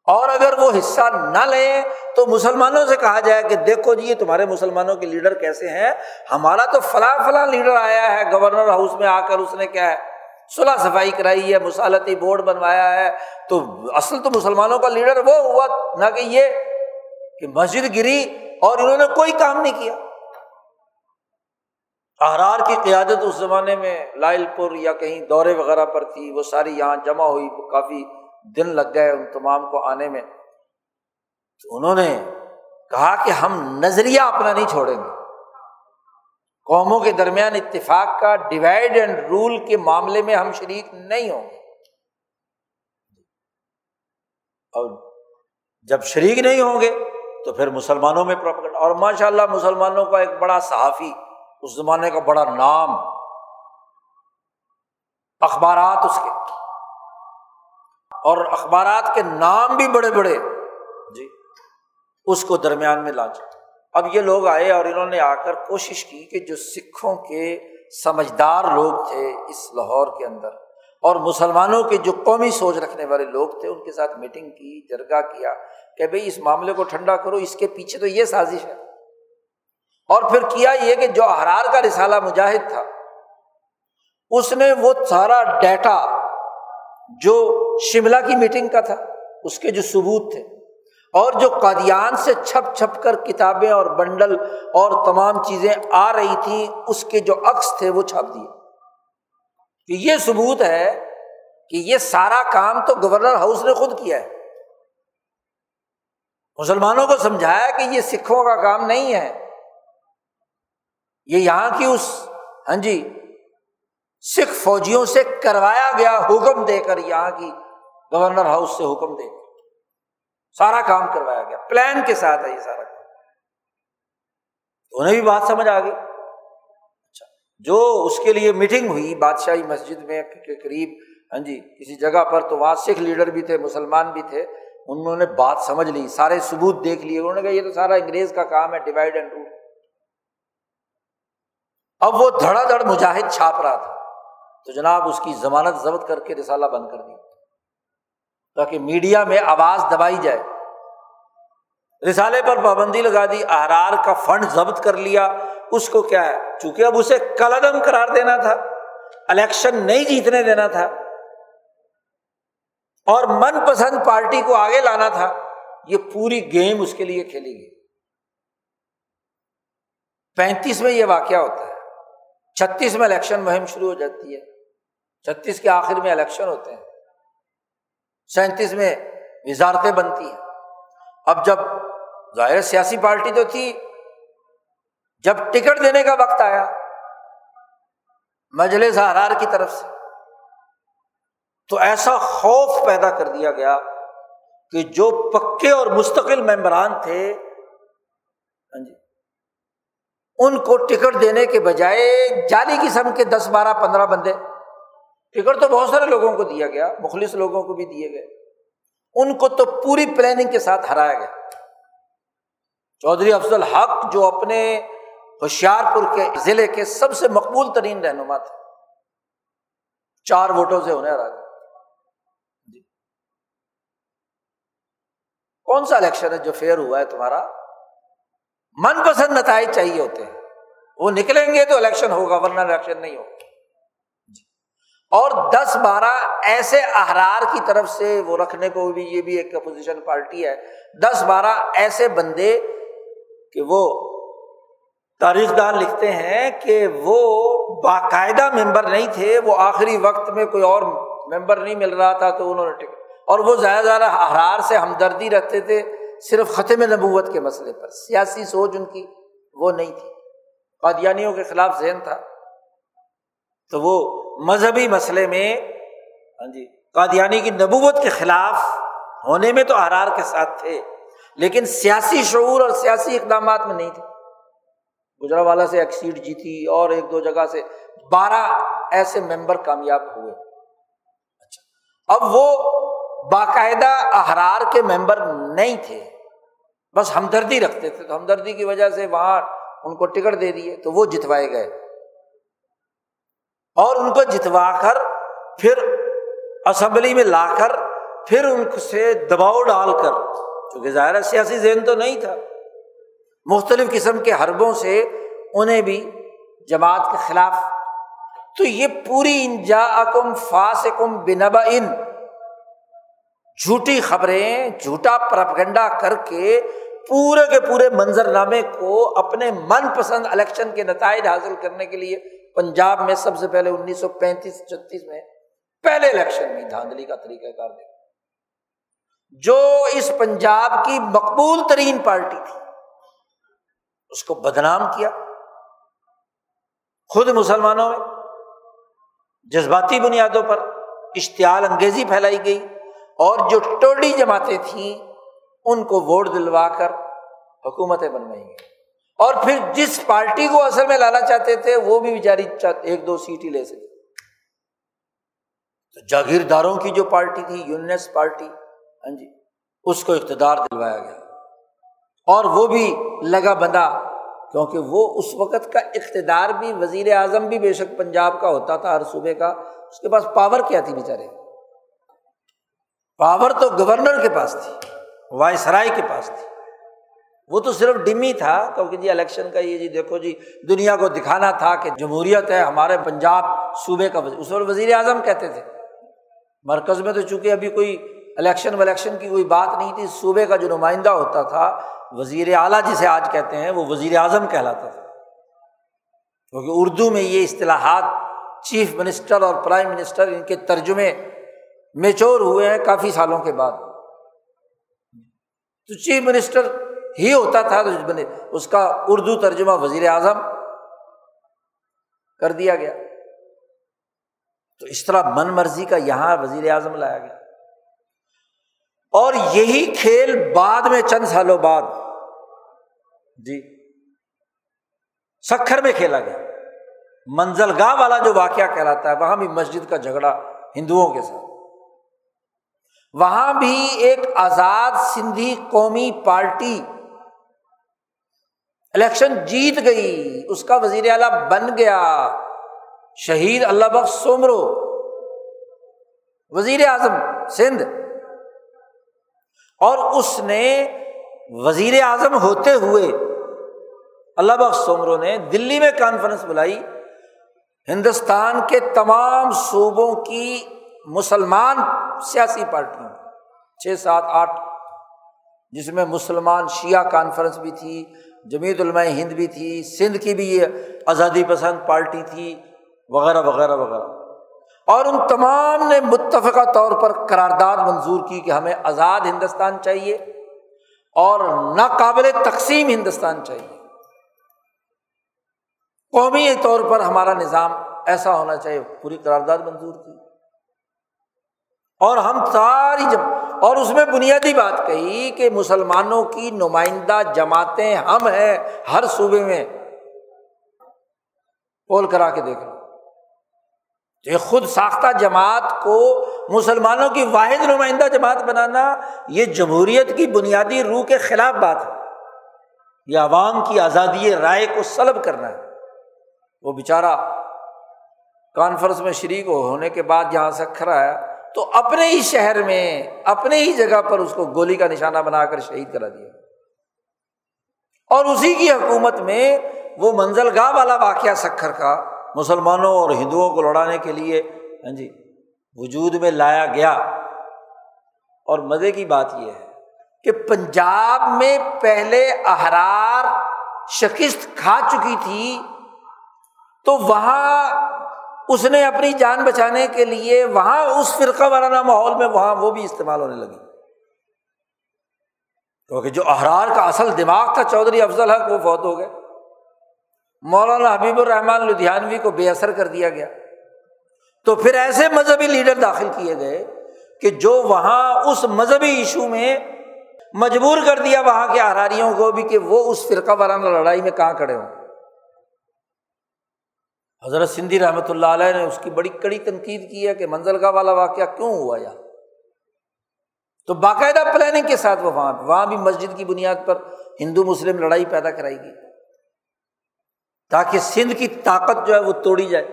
اور اگر وہ حصہ نہ لیں تو مسلمانوں سے کہا جائے کہ دیکھو جی یہ تمہارے مسلمانوں کے لیڈر کیسے ہیں؟ ہمارا تو فلاں فلاں لیڈر آیا ہے، گورنر ہاؤس میں آ کر اس نے کیا ہے صلاح صفائی کرائی ہے، مسالتی بورڈ بنوایا ہے۔ تو اصل تو مسلمانوں کا لیڈر وہ ہوا، نہ کہ یہ کہ مسجد گری اور انہوں نے کوئی کام نہیں کیا۔ احرار کی قیادت اس زمانے میں لائل پور یا کہیں دورے وغیرہ پر تھی، وہ ساری یہاں جمع ہوئی، کافی دن لگ گئے ان تمام کو آنے میں، تو انہوں نے کہا کہ ہم نظریہ اپنا نہیں چھوڑیں گے۔ قوموں کے درمیان اتفاق کا ڈیوائڈ اینڈ رول کے معاملے میں ہم شریک نہیں ہوں گے۔ اور جب شریک نہیں ہوں گے، تو پھر مسلمانوں میں پروپگنڈ اور ماشاء اللہ مسلمانوں کا ایک بڑا صحافی، اس زمانے کا بڑا نام، اخبارات اس کے۔ اور اخبارات کے نام بھی بڑے بڑے۔ جی اس کو درمیان میں لاچ اب یہ لوگ آئے اور انہوں نے آ کر کوشش کی کہ جو سکھوں کے سمجھدار لوگ تھے اس لاہور کے اندر، اور مسلمانوں کے جو قومی سوچ رکھنے والے لوگ تھے، ان کے ساتھ میٹنگ کی جرگا کیا، کہ بھائی اس معاملے کو ٹھنڈا کرو، اس کے پیچھے تو یہ سازش ہے۔ اور پھر کیا یہ کہ جو احرار کا رسالہ مجاہد تھا، اس نے وہ سارا ڈیٹا جو شملہ کی میٹنگ کا تھا، اس کے جو ثبوت تھے، اور جو قادیان سے چھپ چھپ کر کتابیں اور بنڈل اور تمام چیزیں آ رہی تھیں، اس کے جو عکس تھے، وہ چھپ دیے۔ کہ یہ ثبوت ہے کہ یہ سارا کام تو گورنر ہاؤس نے خود کیا ہے۔ مسلمانوں کو سمجھایا کہ یہ سکھوں کا کام نہیں ہے۔ یہ یہاں کی اس ہاں جی سکھ فوجیوں سے کروایا گیا حکم دے کر یہاں کی گورنر ہاؤس سے حکم دے کر سارا کام کروایا گیا۔ پلان کے ساتھ ہے یہ سارا کام۔ انہیں بھی بات سمجھ آ گئی۔ اچھا جو اس کے لیے میٹنگ ہوئی بادشاہی مسجد میں کے قریب ہاں جی کسی جگہ پر تو وہاں سکھ لیڈر بھی تھے، مسلمان بھی تھے، انہوں نے بات سمجھ لی، سارے ثبوت دیکھ لیے۔ انہوں نے کہا، یہ تو سارا انگریز کا کام ہے ڈیوائڈ اینڈ رول اب وہ دھڑا دھڑ مجاہد چھاپ رہا تھا۔ تو جناب اس کی ضمانت ضبط کر کے رسالہ بند کر دی تاکہ میڈیا میں آواز دبائی جائے۔ رسالے پر پابندی لگا دی، احرار کا فنڈ ضبط کر لیا۔ اس کو کیا ہے؟ چونکہ اب اسے کلدم قرار دینا تھا۔ الیکشن نہیں جیتنے دینا تھا۔ اور من پسند پارٹی کو آگے لانا تھا۔ یہ پوری گیم اس کے لیے کھیلی گئی۔ پینتیس میں یہ واقعہ ہوتا ہے۔ چھتیس میں الیکشن مہم شروع ہو جاتی ہے۔ چھتیس کے آخر میں الیکشن ہوتے ہیں۔ سینتیس میں وزارتیں بنتی ہیں۔ اب جب ظاہر سیاسی پارٹی تو تھی۔ جب ٹکٹ دینے کا وقت آیا مجلس حرار کی طرف سے، تو ایسا خوف پیدا کر دیا گیا کہ جو پکے اور مستقل ممبران تھے ہاں جی ان کو ٹکٹ دینے کے بجائے جعلی قسم کے دس بارہ پندرہ بندے۔ ٹکٹ تو بہت سارے لوگوں کو دیا گیا، مخلص لوگوں کو بھی دیے گئے۔ ان کو تو پوری پلاننگ کے ساتھ ہرایا گیا۔ چودھری افضل حق جو اپنے ہوشیار پور کے ضلع کے سب سے مقبول ترین رہنما تھے۔ چار ووٹوں سے انہیں ہرا جی۔ کون سا الیکشن ہے جو فیئر ہوا ہے تمہارا؟ من پسند نتائج چاہیے ہوتے ہیں۔ وہ نکلیں گے تو الیکشن ہوگا، ورنہ الیکشن نہیں ہوگا۔ جی۔ اور دس بارہ ایسے احرار کی طرف سے وہ رکھنے کو بھی، یہ بھی ایک اپوزیشن پارٹی ہے۔ دس بارہ ایسے بندے کہ وہ تاریخ دان لکھتے ہیں کہ وہ باقاعدہ ممبر نہیں تھے، وہ آخری وقت میں کوئی اور ممبر نہیں مل رہا تھا تو انہوں نے ٹکٹ۔ اور وہ زیادہ زیادہ احرار سے ہمدردی رکھتے تھے۔ صرف ختم نبوت کے مسئلے پر، سیاسی سوچ ان کی وہ نہیں تھی۔ قادیانیوں کے خلاف ذہن تھا۔ تو وہ مذہبی مسئلے میں ہاں جی قادیانی کی نبوت کے خلاف ہونے میں تو احرار کے ساتھ تھے، لیکن سیاسی شعور اور سیاسی اقدامات میں نہیں تھے۔ گجرا والا سے ایک سیٹ جیتی، اور ایک دو جگہ سے بارہ ایسے ممبر کامیاب ہوئے۔ اچھا اب وہ باقاعدہ احرار کے ممبر نہیں تھے۔ بس ہمدردی رکھتے تھے۔ تو ہمدردی کی وجہ سے وہاں ان کو ٹکٹ دے دیے تو وہ جتوائے گئے۔ اور ان کو جتوا کر پھر اسمبلی میں لا کر پھر ان سے دباؤ ڈال کر، چونکہ ظاہر سیاسی ذہن تو نہیں تھا۔ مختلف قسم کے حربوں سے انہیں بھی جماعت کے خلاف۔ تو یہ پوری انجا اکم فاس کم بنبا ان جھوٹی خبریں، جھوٹا پرپگنڈا کر کے پورے کے پورے منظر نامے کو اپنے من پسند الیکشن کے نتائج حاصل کرنے کے لیے پنجاب میں سب سے پہلے انیس سو پینتیس چھتیس میں پہلے الیکشن میں دھاندلی کا طریقہ کار دیکھا۔ جو اس پنجاب کی مقبول ترین پارٹی تھی، اس کو بدنام کیا۔ خود مسلمانوں میں جذباتی بنیادوں پر اشتعال انگیزی پھیلائی گئی۔ اور جو ٹوڈی جماعتیں تھیں، ان کو ووٹ دلوا کر حکومتیں بنوائی گئی اور پھر جس پارٹی کو اصل میں لانا چاہتے تھے، وہ بھی بیچاری ایک دو سیٹ ہی لے سکتے تو جاگیرداروں کی جو پارٹی تھی یونس پارٹی ہاں جی اس کو اقتدار دلوایا گیا۔ اور وہ بھی لگا بندہ، کیونکہ وہ اس وقت کا اقتدار بھی، وزیر اعظم بھی بے شک پنجاب کا ہوتا تھا، ہر صوبے کا۔ اس کے پاس پاور کیا تھی بیچارے؟ پاور تو گورنر کے پاس تھی وائس رائے کے پاس تھی۔ وہ تو صرف ڈمی تھا، کیونکہ جی الیکشن کا یہ جی دیکھو جی دنیا کو دکھانا تھا کہ جمہوریت ہے، ہمارے پنجاب صوبے کا اس وقت وزیر اعظم کہتے تھے۔ مرکز میں تو چونکہ ابھی کوئی الیکشن ولیکشن کی کوئی بات نہیں تھی، صوبے کا جو نمائندہ ہوتا تھا، وزیر اعلیٰ جسے آج کہتے ہیں، وہ وزیر اعظم کہلاتا تھا۔ کیونکہ اردو میں یہ اصطلاحات چیف منسٹر اور پرائم منسٹر ان کے ترجمے میچور ہوئے ہیں کافی سالوں کے بعد۔ تو چیف منسٹر ہی ہوتا تھا تو اس کا اردو ترجمہ وزیر اعظم کر دیا گیا۔ تو اس طرح من مرضی کا یہاں وزیر اعظم لایا گیا۔ اور یہی کھیل بعد میں چند سالوں بعد جی سکھر میں کھیلا گیا۔ منزل گاہ والا جو واقعہ کہلاتا ہے، وہاں بھی مسجد کا جھگڑا ہندوؤں کے ساتھ۔ وہاں بھی ایک آزاد سندھی قومی پارٹی الیکشن جیت گئی، اس کا وزیر اعلیٰ بن گیا، شہید اللہ بخش سومرو، وزیر اعظم سندھ۔ اور اس نے وزیر اعظم ہوتے ہوئے اللہ بخش سومرو نے دلی میں کانفرنس بلائی، ہندوستان کے تمام صوبوں کی مسلمان سیاسی پارٹیوں چھ، سات، آٹھ، جس میں مسلمان شیعہ کانفرنس بھی تھی جمیعت علماء ہند بھی تھی، سندھ کی بھی یہ آزادی پسند پارٹی تھی، وغیرہ وغیرہ وغیرہ۔ اور ان تمام نے متفقہ طور پر قرارداد منظور کی کہ ہمیں آزاد ہندوستان چاہیے اور ناقابل تقسیم ہندوستان چاہیے۔ قومی طور پر ہمارا نظام ایسا ہونا چاہیے، پوری قرارداد منظور کی۔ اور ہم ساری جب اور اس میں بنیادی بات کہی کہ مسلمانوں کی نمائندہ جماعتیں ہم ہیں ہر صوبے میں۔ پول کرا کے دیکھ لو۔ یہ خود ساختہ جماعت کو مسلمانوں کی واحد نمائندہ جماعت بنانا یہ جمہوریت کی بنیادی روح کے خلاف بات ہے۔ یہ عوام کی آزادی رائے کو سلب کرنا ہے۔ وہ بیچارہ کانفرنس میں شریک ہونے کے بعد جہاں سے کھڑا ہے۔ تو اپنے ہی شہر میں، اپنے ہی جگہ پر اس کو گولی کا نشانہ بنا کر شہید کرا دیا۔ اور اسی کی حکومت میں وہ منزل گاہ والا واقعہ سکھر کا مسلمانوں اور ہندوؤں کو لڑانے کے لیے ہاں جی وجود میں لایا گیا۔ اور مزے کی بات یہ ہے کہ پنجاب میں پہلے احرار شکست کھا چکی تھی تو وہاں اس نے اپنی جان بچانے کے لیے وہاں اس فرقہ وارانہ ماحول میں وہاں وہ بھی استعمال ہونے لگی۔ کیونکہ جو احرار کا اصل دماغ تھا، چودھری افضل حق، وہ فوت ہو گئے۔ مولانا حبیب الرحمان لدھیانوی کو بے اثر کر دیا گیا۔ تو پھر ایسے مذہبی لیڈر داخل کیے گئے کہ جو وہاں اس مذہبی ایشو میں مجبور کر دیا وہاں کے احراریوں کو بھی کہ وہ اس فرقہ وارانہ لڑائی میں کہاں کھڑے ہوں۔ حضرت سندھی رحمۃ اللہ علیہ نے اس کی بڑی کڑی تنقید کی ہے کہ منزل کا والا واقعہ کیوں ہوا یا تو باقاعدہ پلاننگ کے ساتھ وہ وہاں وہاں بھی مسجد کی بنیاد پر ہندو مسلم لڑائی پیدا کرائی گئی۔ تاکہ سندھ کی طاقت جو ہے وہ توڑی جائے۔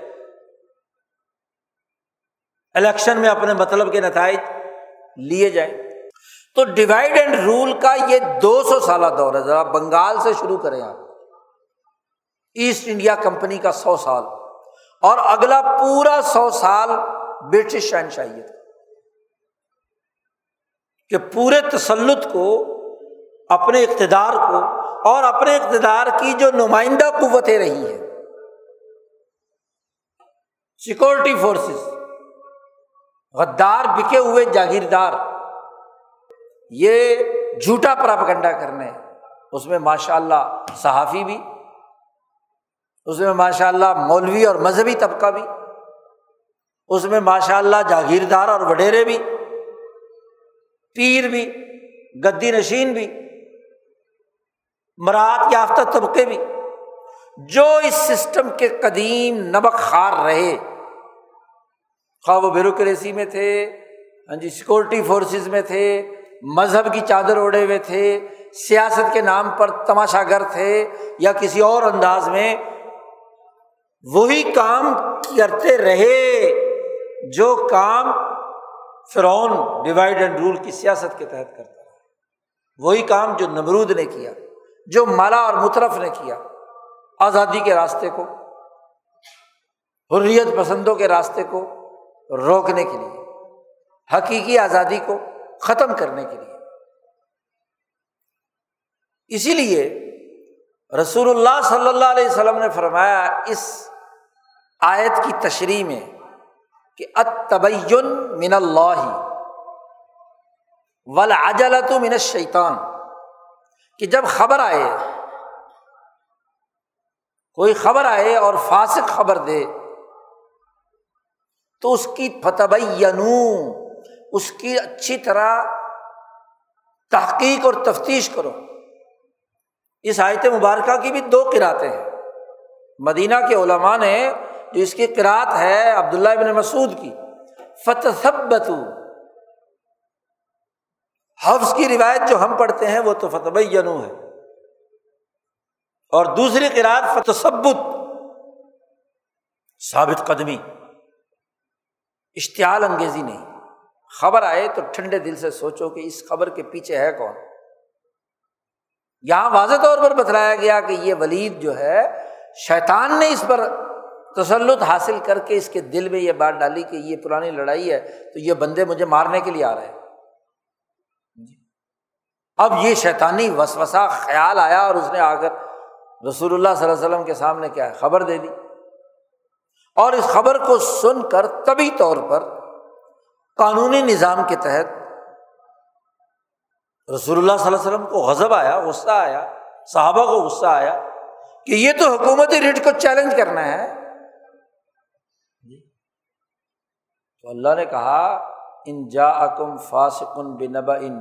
الیکشن میں اپنے مطلب کے نتائج لیے جائیں۔ تو ڈیوائڈ اینڈ رول کا یہ دو سو سالہ دور ہے۔ ذرا بنگال سے شروع کریں آپ۔ ایسٹ انڈیا کمپنی کا سو سال اور اگلا پورا سو سال برٹش شہنشاہیت کہ پورے تسلط کو، اپنے اقتدار کو اور اپنے اقتدار کی جو نمائندہ قوتیں رہی ہیں۔ سیکورٹی فورسز، غدار بکے ہوئے جاگیردار، یہ جھوٹا پراپگنڈا کرنے، اس میں ماشاء اللہ صحافی بھی اس میں ماشاء اللہ مولوی اور مذہبی طبقہ بھی، اس میں ماشاء اللہ جاگیردار اور وڈیرے بھی، پیر بھی، گدی نشین بھی، مراد یافتہ طبقے بھی، جو اس سسٹم کے قدیم نمک خار رہے۔ خواہ وہ بیوروکریسی میں تھے ہاں جی سیکورٹی فورسز میں تھے، مذہب کی چادر اوڑے ہوئے تھے، سیاست کے نام پر تماشا گر تھے یا کسی اور انداز میں وہی کام کرتے رہے جو کام فرعون ڈیوائڈ اینڈ رول کی سیاست کے تحت کرتا رہا وہی کام جو نمرود نے کیا، جو مالا اور مترف نے کیا آزادی کے راستے کو، حریت پسندوں کے راستے کو روکنے کے لیے، حقیقی آزادی کو ختم کرنے کے لیے۔ اسی لیے رسول اللہ صلی اللہ علیہ وسلم نے فرمایا، اس آیت کی تشریح میں کہ اتبین من اللہ ولاجلت من شیطان کہ جب خبر آئے، کوئی خبر آئے اور فاسق خبر دے، تو اس کی فتح اس کی اچھی طرح تحقیق اور تفتیش کرو۔ اس آیت مبارکہ کی بھی دو کراتے ہیں۔ مدینہ کے علماء نے جو اس کی قرآت ہے عبداللہ ابن مسعود کی۔ فتح حفظ کی روایت جو ہم پڑھتے ہیں وہ تو فتح ہے۔ اور دوسری قرآت فتثبت۔ ثابت قدمی۔ اشتعال انگیزی نہیں۔ خبر آئے تو ٹھنڈے دل سے سوچو کہ اس خبر کے پیچھے ہے کون۔ یہاں واضح طور پر بتلایا گیا کہ یہ ولید جو ہے، شیطان نے اس پر تسلط حاصل کر کے اس کے دل میں یہ بات ڈالی کہ یہ پرانی لڑائی ہے، تو یہ بندے مجھے مارنے کے لیے آ رہے ہیں۔ اب یہ شیطانی وسوسا خیال آیا اور اس نے آ کر رسول اللہ صلی اللہ علیہ وسلم کے سامنے کیا ہے، خبر دے دی۔ اور اس خبر کو سن کر طبی طور پر قانونی نظام کے تحت رسول اللہ صلی اللہ علیہ وسلم کو غضب آیا، غصہ آیا، صحابہ کو غصہ آیا کہ یہ تو حکومتی ریٹ کو چیلنج کرنا ہے۔ تو اللہ نے کہا، ان جا اکم فاسکن بنبا ان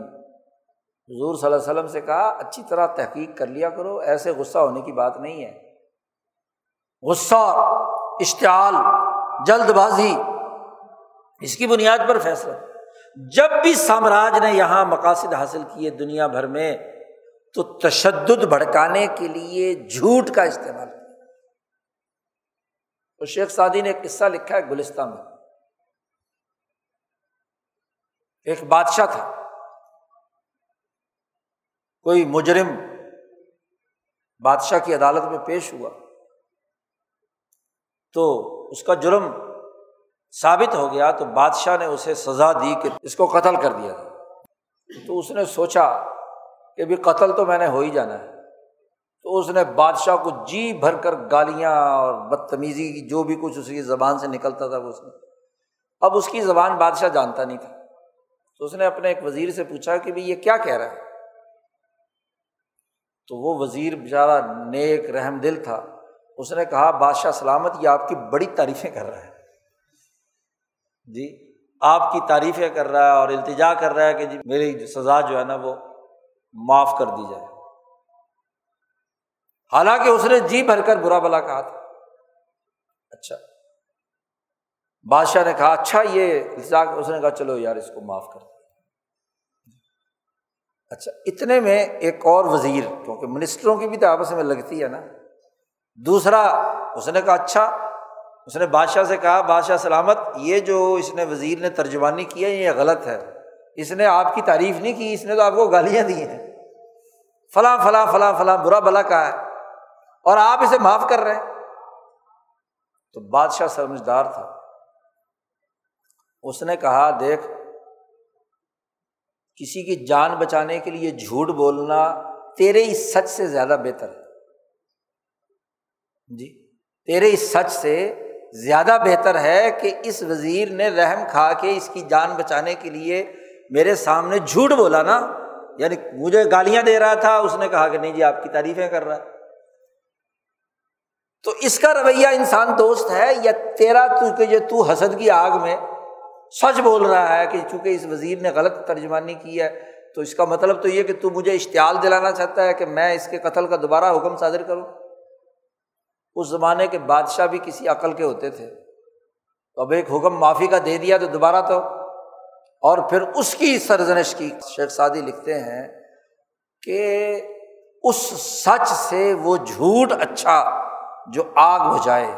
حضور صلی اللہ علیہ وسلم سے کہا، اچھی طرح تحقیق کر لیا کرو، ایسے غصہ ہونے کی بات نہیں ہے۔ غصہ، اشتعال جلد بازی اس کی بنیاد پر فیصلہ۔ جب بھی سامراج نے یہاں مقاصد حاصل کیے دنیا بھر میں، تو تشدد بھڑکانے کے لیے جھوٹ کا استعمال۔ کیا شیخ سعدی نے ایک قصہ لکھا ہے گلستہ میں۔ ایک بادشاہ تھا۔ کوئی مجرم بادشاہ کی عدالت میں پیش ہوا۔ تو اس کا جرم ثابت ہو گیا تو بادشاہ نے اسے سزا دی کہ اس کو قتل کر دیا تو اس نے سوچا کہ بھی قتل تو میں نے ہو ہی جانا ہے۔ تو اس نے بادشاہ کو جی بھر کر گالیاں اور بدتمیزی جو بھی کچھ اس کی زبان سے نکلتا تھا وہ اس نے۔ اب اس کی زبان بادشاہ جانتا نہیں تھا۔ تو اس نے اپنے ایک وزیر سے پوچھا کہ بھائی یہ کیا کہہ رہا ہے؟ تو وہ وزیر بیچارہ نیک رحم دل تھا۔ اس نے کہا، بادشاہ سلامت، یہ آپ کی بڑی تعریفیں کر رہا ہے۔ جی آپ کی تعریفیں کر رہا ہے اور التجا کر رہا ہے کہ جی میری سزا جو ہے نا وہ معاف کر دی جائے۔ حالانکہ اس نے جی بھر کر برا بلا کہا تھا۔ اچھا۔ بادشاہ نے کہا اچھا یہ اس نے کہا، چلو یار، اس کو معاف کر اچھا اتنے میں ایک اور وزیر، کیونکہ منسٹروں کی بھی تو آپس میں لگتی ہے نا۔ دوسرا، اس نے کہا اچھا اس نے بادشاہ سے کہا، بادشاہ سلامت، یہ جو اس نے وزیر نے ترجمانی کی ہے، یہ غلط ہے۔ اس نے آپ کی تعریف نہیں کی، اس نے تو آپ کو گالیاں دی ہیں۔ فلاں فلاں فلاں فلاں، برا بلا کہا ہے۔ اور آپ اسے معاف کر رہے ہیں۔ تو بادشاہ سمجھدار تھا۔ اس نے کہا، دیکھ، کسی کی جان بچانے کے لیے جھوٹ بولنا تیرے اس سچ سے زیادہ بہتر ہے۔ جی تیرے اس سچ سے زیادہ بہتر ہے کہ اس وزیر نے رحم کھا کے اس کی جان بچانے کے لیے میرے سامنے جھوٹ بولا نا۔ یعنی مجھے گالیاں دے رہا تھا، اس نے کہا کہ نہیں جی آپ کی تعریفیں کر رہا ہے۔ تو اس کا رویہ انسان دوست ہے، یا تیرا تو کہ جو تو حسد کی آگ میں سچ بول رہا ہے کہ چونکہ اس وزیر نے غلط ترجمانی کی ہے، تو اس کا مطلب تو یہ کہ تو مجھے اشتعال دلانا چاہتا ہے کہ میں اس کے قتل کا دوبارہ حکم صادر کروں۔ اس زمانے کے بادشاہ بھی کسی عقل کے ہوتے تھے۔ تو اب ایک حکم معافی کا دے دیا تو دوبارہ تو۔ اور پھر اس کی سرزنش کی شیخ سعدی لکھتے ہیں کہ اس سچ سے وہ جھوٹ اچھا جو آگ بجائے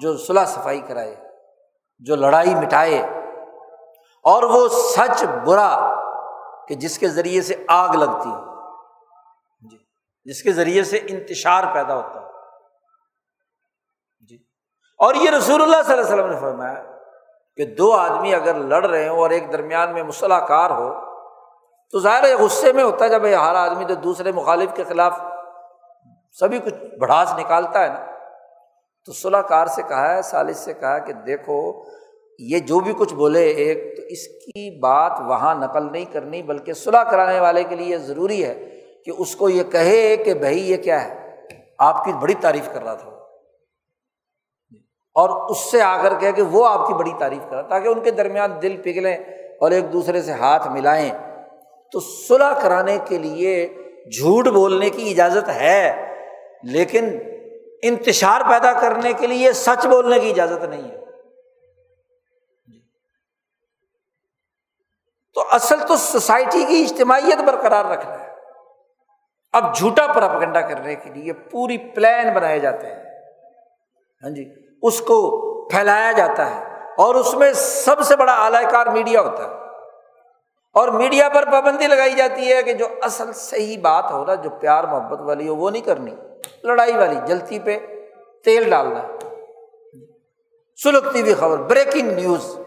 جو صلاح صفائی کرائے، جو لڑائی مٹائے۔ اور وہ سچ برا کہ جس کے ذریعے سے آگ لگتی جی۔ جس کے ذریعے سے انتشار پیدا ہوتا ہے جی۔ اور یہ رسول اللہ صلی اللہ علیہ وسلم نے فرمایا کہ دو آدمی اگر لڑ رہے ہوں اور ایک درمیان میں مسلح کار ہو، تو ظاہر ہے غصے میں ہوتا ہے جب ہر آدمی تو دوسرے مخالف کے خلاف سبھی کچھ بڑھاس نکالتا ہے نا۔ تو صلاح کار سے کہا ہے، سالس سے کہا کہ دیکھو یہ جو بھی کچھ بولے ایک، تو اس کی بات وہاں نقل نہیں کرنی، بلکہ صلاح کرانے والے کے لیے ضروری ہے کہ اس کو یہ کہے کہ بھائی یہ کیا ہے؟ آپ کی بڑی تعریف کر رہا تھا اور اس سے آ کر کہ کہ وہ آپ کی بڑی تعریف کر رہا، تاکہ ان کے درمیان دل پگھلیں اور ایک دوسرے سے ہاتھ ملائیں۔ تو صلاح کرانے کے لیے جھوٹ بولنے کی اجازت ہے، لیکن انتشار پیدا کرنے کے لیے سچ بولنے کی اجازت نہیں ہے۔ تو اصل تو سوسائٹی کی اجتماعیت برقرار رکھنا ہے۔ اب جھوٹا پراپگنڈا کرنے کے لیے پوری پلان بنائے جاتے ہیں۔ ہاں جی اس کو پھیلایا جاتا ہے اور اس میں سب سے بڑا اعلی کار میڈیا ہوتا ہے۔ اور میڈیا پر پابندی لگائی جاتی ہے کہ جو اصل صحیح بات ہو نا، جو پیار محبت والی ہو، وہ نہیں کرنی۔ لڑائی والی، جلتی پہ تیل ڈالنا۔ سلگتی ہوئی خبر بریکنگ نیوز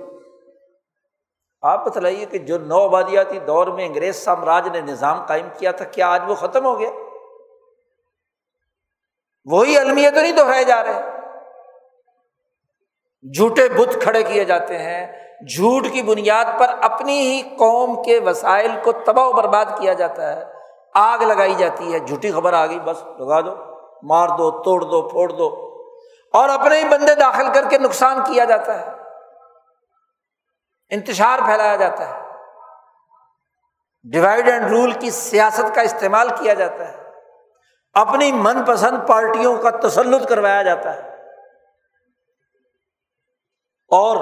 آپ بتلائیے کہ جو نو آبادیاتی دور میں انگریز سامراج نے نظام قائم کیا تھا، کیا آج وہ ختم ہو گیا؟ وہی المیت تو نہیں دہرائے جا رہے۔ جھوٹے بت کھڑے کیے جاتے ہیں۔ جھوٹ کی بنیاد پر اپنی ہی قوم کے وسائل کو تباہ و برباد کیا جاتا ہے۔ آگ لگائی جاتی ہے۔ جھوٹی خبر آ گئی، بس لگا دو۔ مار دو، توڑ دو، پھوڑ دو۔ اور اپنے ہی بندے داخل کر کے نقصان کیا جاتا ہے۔ انتشار پھیلایا جاتا ہے۔ ڈیوائڈ اینڈ رول کی سیاست کا استعمال کیا جاتا ہے۔ اپنی من پسند پارٹیوں کا تسلط کروایا جاتا ہے۔ اور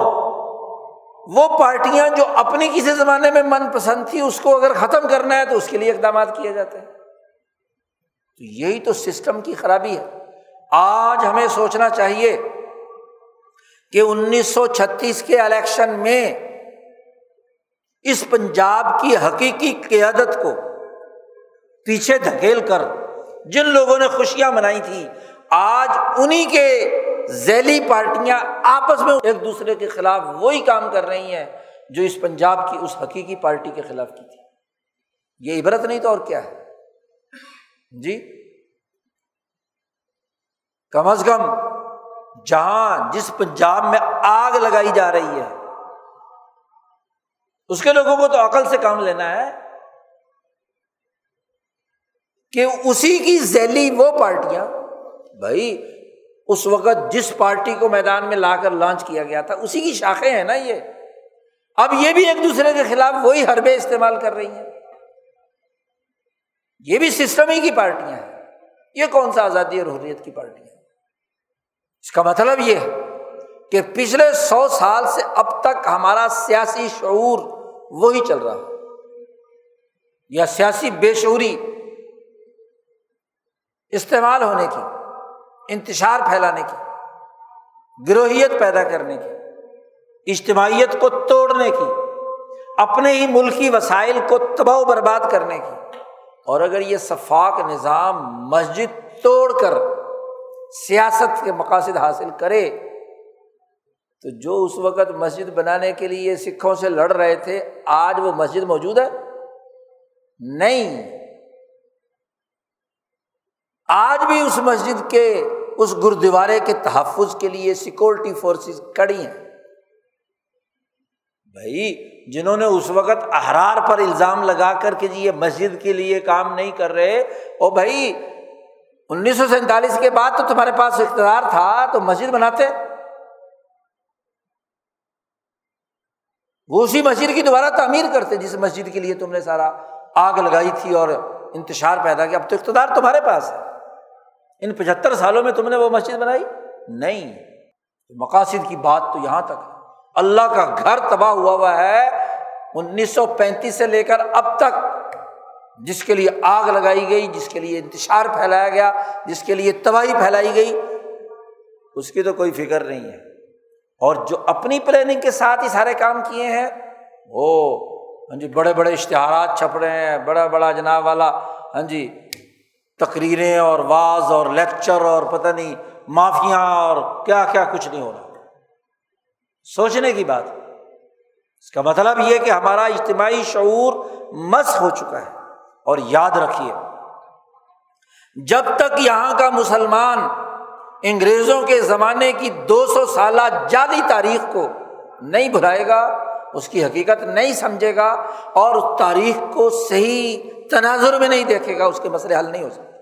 وہ پارٹیاں جو اپنی کسی زمانے میں من پسند تھی اس کو اگر ختم کرنا ہے تو اس کے لیے اقدامات کیے جاتے ہیں۔ تو یہی تو سسٹم کی خرابی ہے۔ آج ہمیں سوچنا چاہیے کہ انیس سو چھتیس کے الیکشن میں اس پنجاب کی حقیقی قیادت کو پیچھے دھکیل کر جن لوگوں نے خوشیاں منائی تھی، آج انہیں کے ذیلی پارٹیاں آپس میں ایک دوسرے کے خلاف وہی کام کر رہی ہیں جو اس پنجاب کی اس حقیقی پارٹی کے خلاف کی تھی۔ یہ عبرت نہیں تو اور کیا ہے؟ جی؟ کم از کم جہاں جس پنجاب میں آگ لگائی جا رہی ہے اس کے لوگوں کو تو عقل سے کام لینا ہے کہ اسی کی ذیلی وہ پارٹیاں، بھائی، اس وقت جس پارٹی کو میدان میں لا کر لانچ کیا گیا تھا، اسی کی شاخیں ہیں نا یہ۔ اب یہ بھی ایک دوسرے کے خلاف وہی حربے استعمال کر رہی ہیں۔ یہ بھی سسٹم ہی کی پارٹیاں ہیں۔ یہ کون سا آزادی اور حریت کی پارٹی اس کا مطلب یہ ہے کہ پچھلے سو سال سے اب تک ہمارا سیاسی شعور وہی چل رہا ہے۔ یا سیاسی بے شعوری استعمال ہونے کی، انتشار پھیلانے کی، گروہیت پیدا کرنے کی، اجتماعیت کو توڑنے کی، اپنے ہی ملکی وسائل کو تباہ و برباد کرنے کی۔ اور اگر یہ شفاق نظام مسجد توڑ کر سیاست کے مقاصد حاصل کرے تو جو اس وقت مسجد بنانے کے لیے سکھوں سے لڑ رہے تھے، آج وہ مسجد موجود ہے؟ نہیں۔ آج بھی اس مسجد کے، اس گردوارے کے تحفظ کے لیے سیکورٹی فورسز کڑی ہیں۔ بھائی، جنہوں نے اس وقت احرار پر الزام لگا کر کے جی یہ مسجد کے لیے کام نہیں کر رہے، او بھائی، انیس سو سینتالیس کے بعد تو تمہارے پاس اقتدار تھا تو مسجد بناتے۔ وہ اسی مسجد کی دوبارہ تعمیر کرتے جس مسجد کے لیے تم نے سارا آگ لگائی تھی اور انتشار پیدا کیا، اب تو اقتدار تمہارے پاس ہے۔ ان پچہتر سالوں میں تم نے وہ مسجد بنائی؟ نہیں۔ مقاصد کی بات تو یہاں تک ہے۔ اللہ کا گھر تباہ ہوا ہوا ہے انیس سو پینتیس سے لے کر اب تک۔ جس کے لیے آگ لگائی گئی، جس کے لیے انتشار پھیلایا گیا، جس کے لیے تباہی پھیلائی گئی، اس کی تو کوئی فکر نہیں ہے۔ اور جو اپنی پلاننگ کے ساتھ ہی سارے کام کیے ہیں، وہ ہاں جی بڑے بڑے اشتہارات چھپ رہے ہیں، بڑا بڑا جناب والا ہاں جی تقریریں اور واز اور لیکچر اور پتہ نہیں معافیاں اور کیا کیا کچھ نہیں ہو رہا سوچنے کی بات، اس کا مطلب یہ کہ ہمارا اجتماعی شعور مس ہو چکا ہے اور یاد رکھیے، جب تک یہاں کا مسلمان انگریزوں کے زمانے کی دو سو سالہ جعلی تاریخ کو نہیں بھلائے گا، اس کی حقیقت نہیں سمجھے گا اور اس تاریخ کو صحیح تناظر میں نہیں دیکھے گا، اس کے مسئلے حل نہیں ہو سکتے۔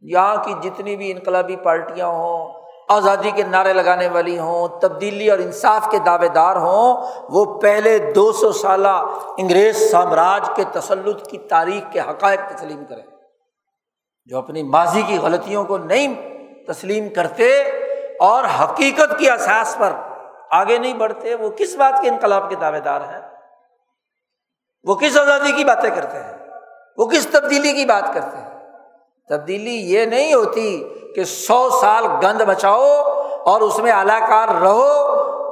یہاں کی جتنی بھی انقلابی پارٹیاں ہوں، آزادی کے نعرے لگانے والی ہوں، تبدیلی اور انصاف کے دعوے دار ہوں، وہ پہلے دو سو سالہ انگریز سامراج کے تسلط کی تاریخ کے حقائق تسلیم کریں۔ جو اپنی ماضی کی غلطیوں کو نہیں تسلیم کرتے اور حقیقت کی احساس پر آگے نہیں بڑھتے، وہ کس بات کے انقلاب کے دعوے دار ہیں؟ وہ کس آزادی کی باتیں کرتے ہیں؟ وہ کس تبدیلی کی بات کرتے ہیں؟ تبدیلی یہ نہیں ہوتی کہ سو سال گند بچاؤ اور اس میں اعلی کار رہو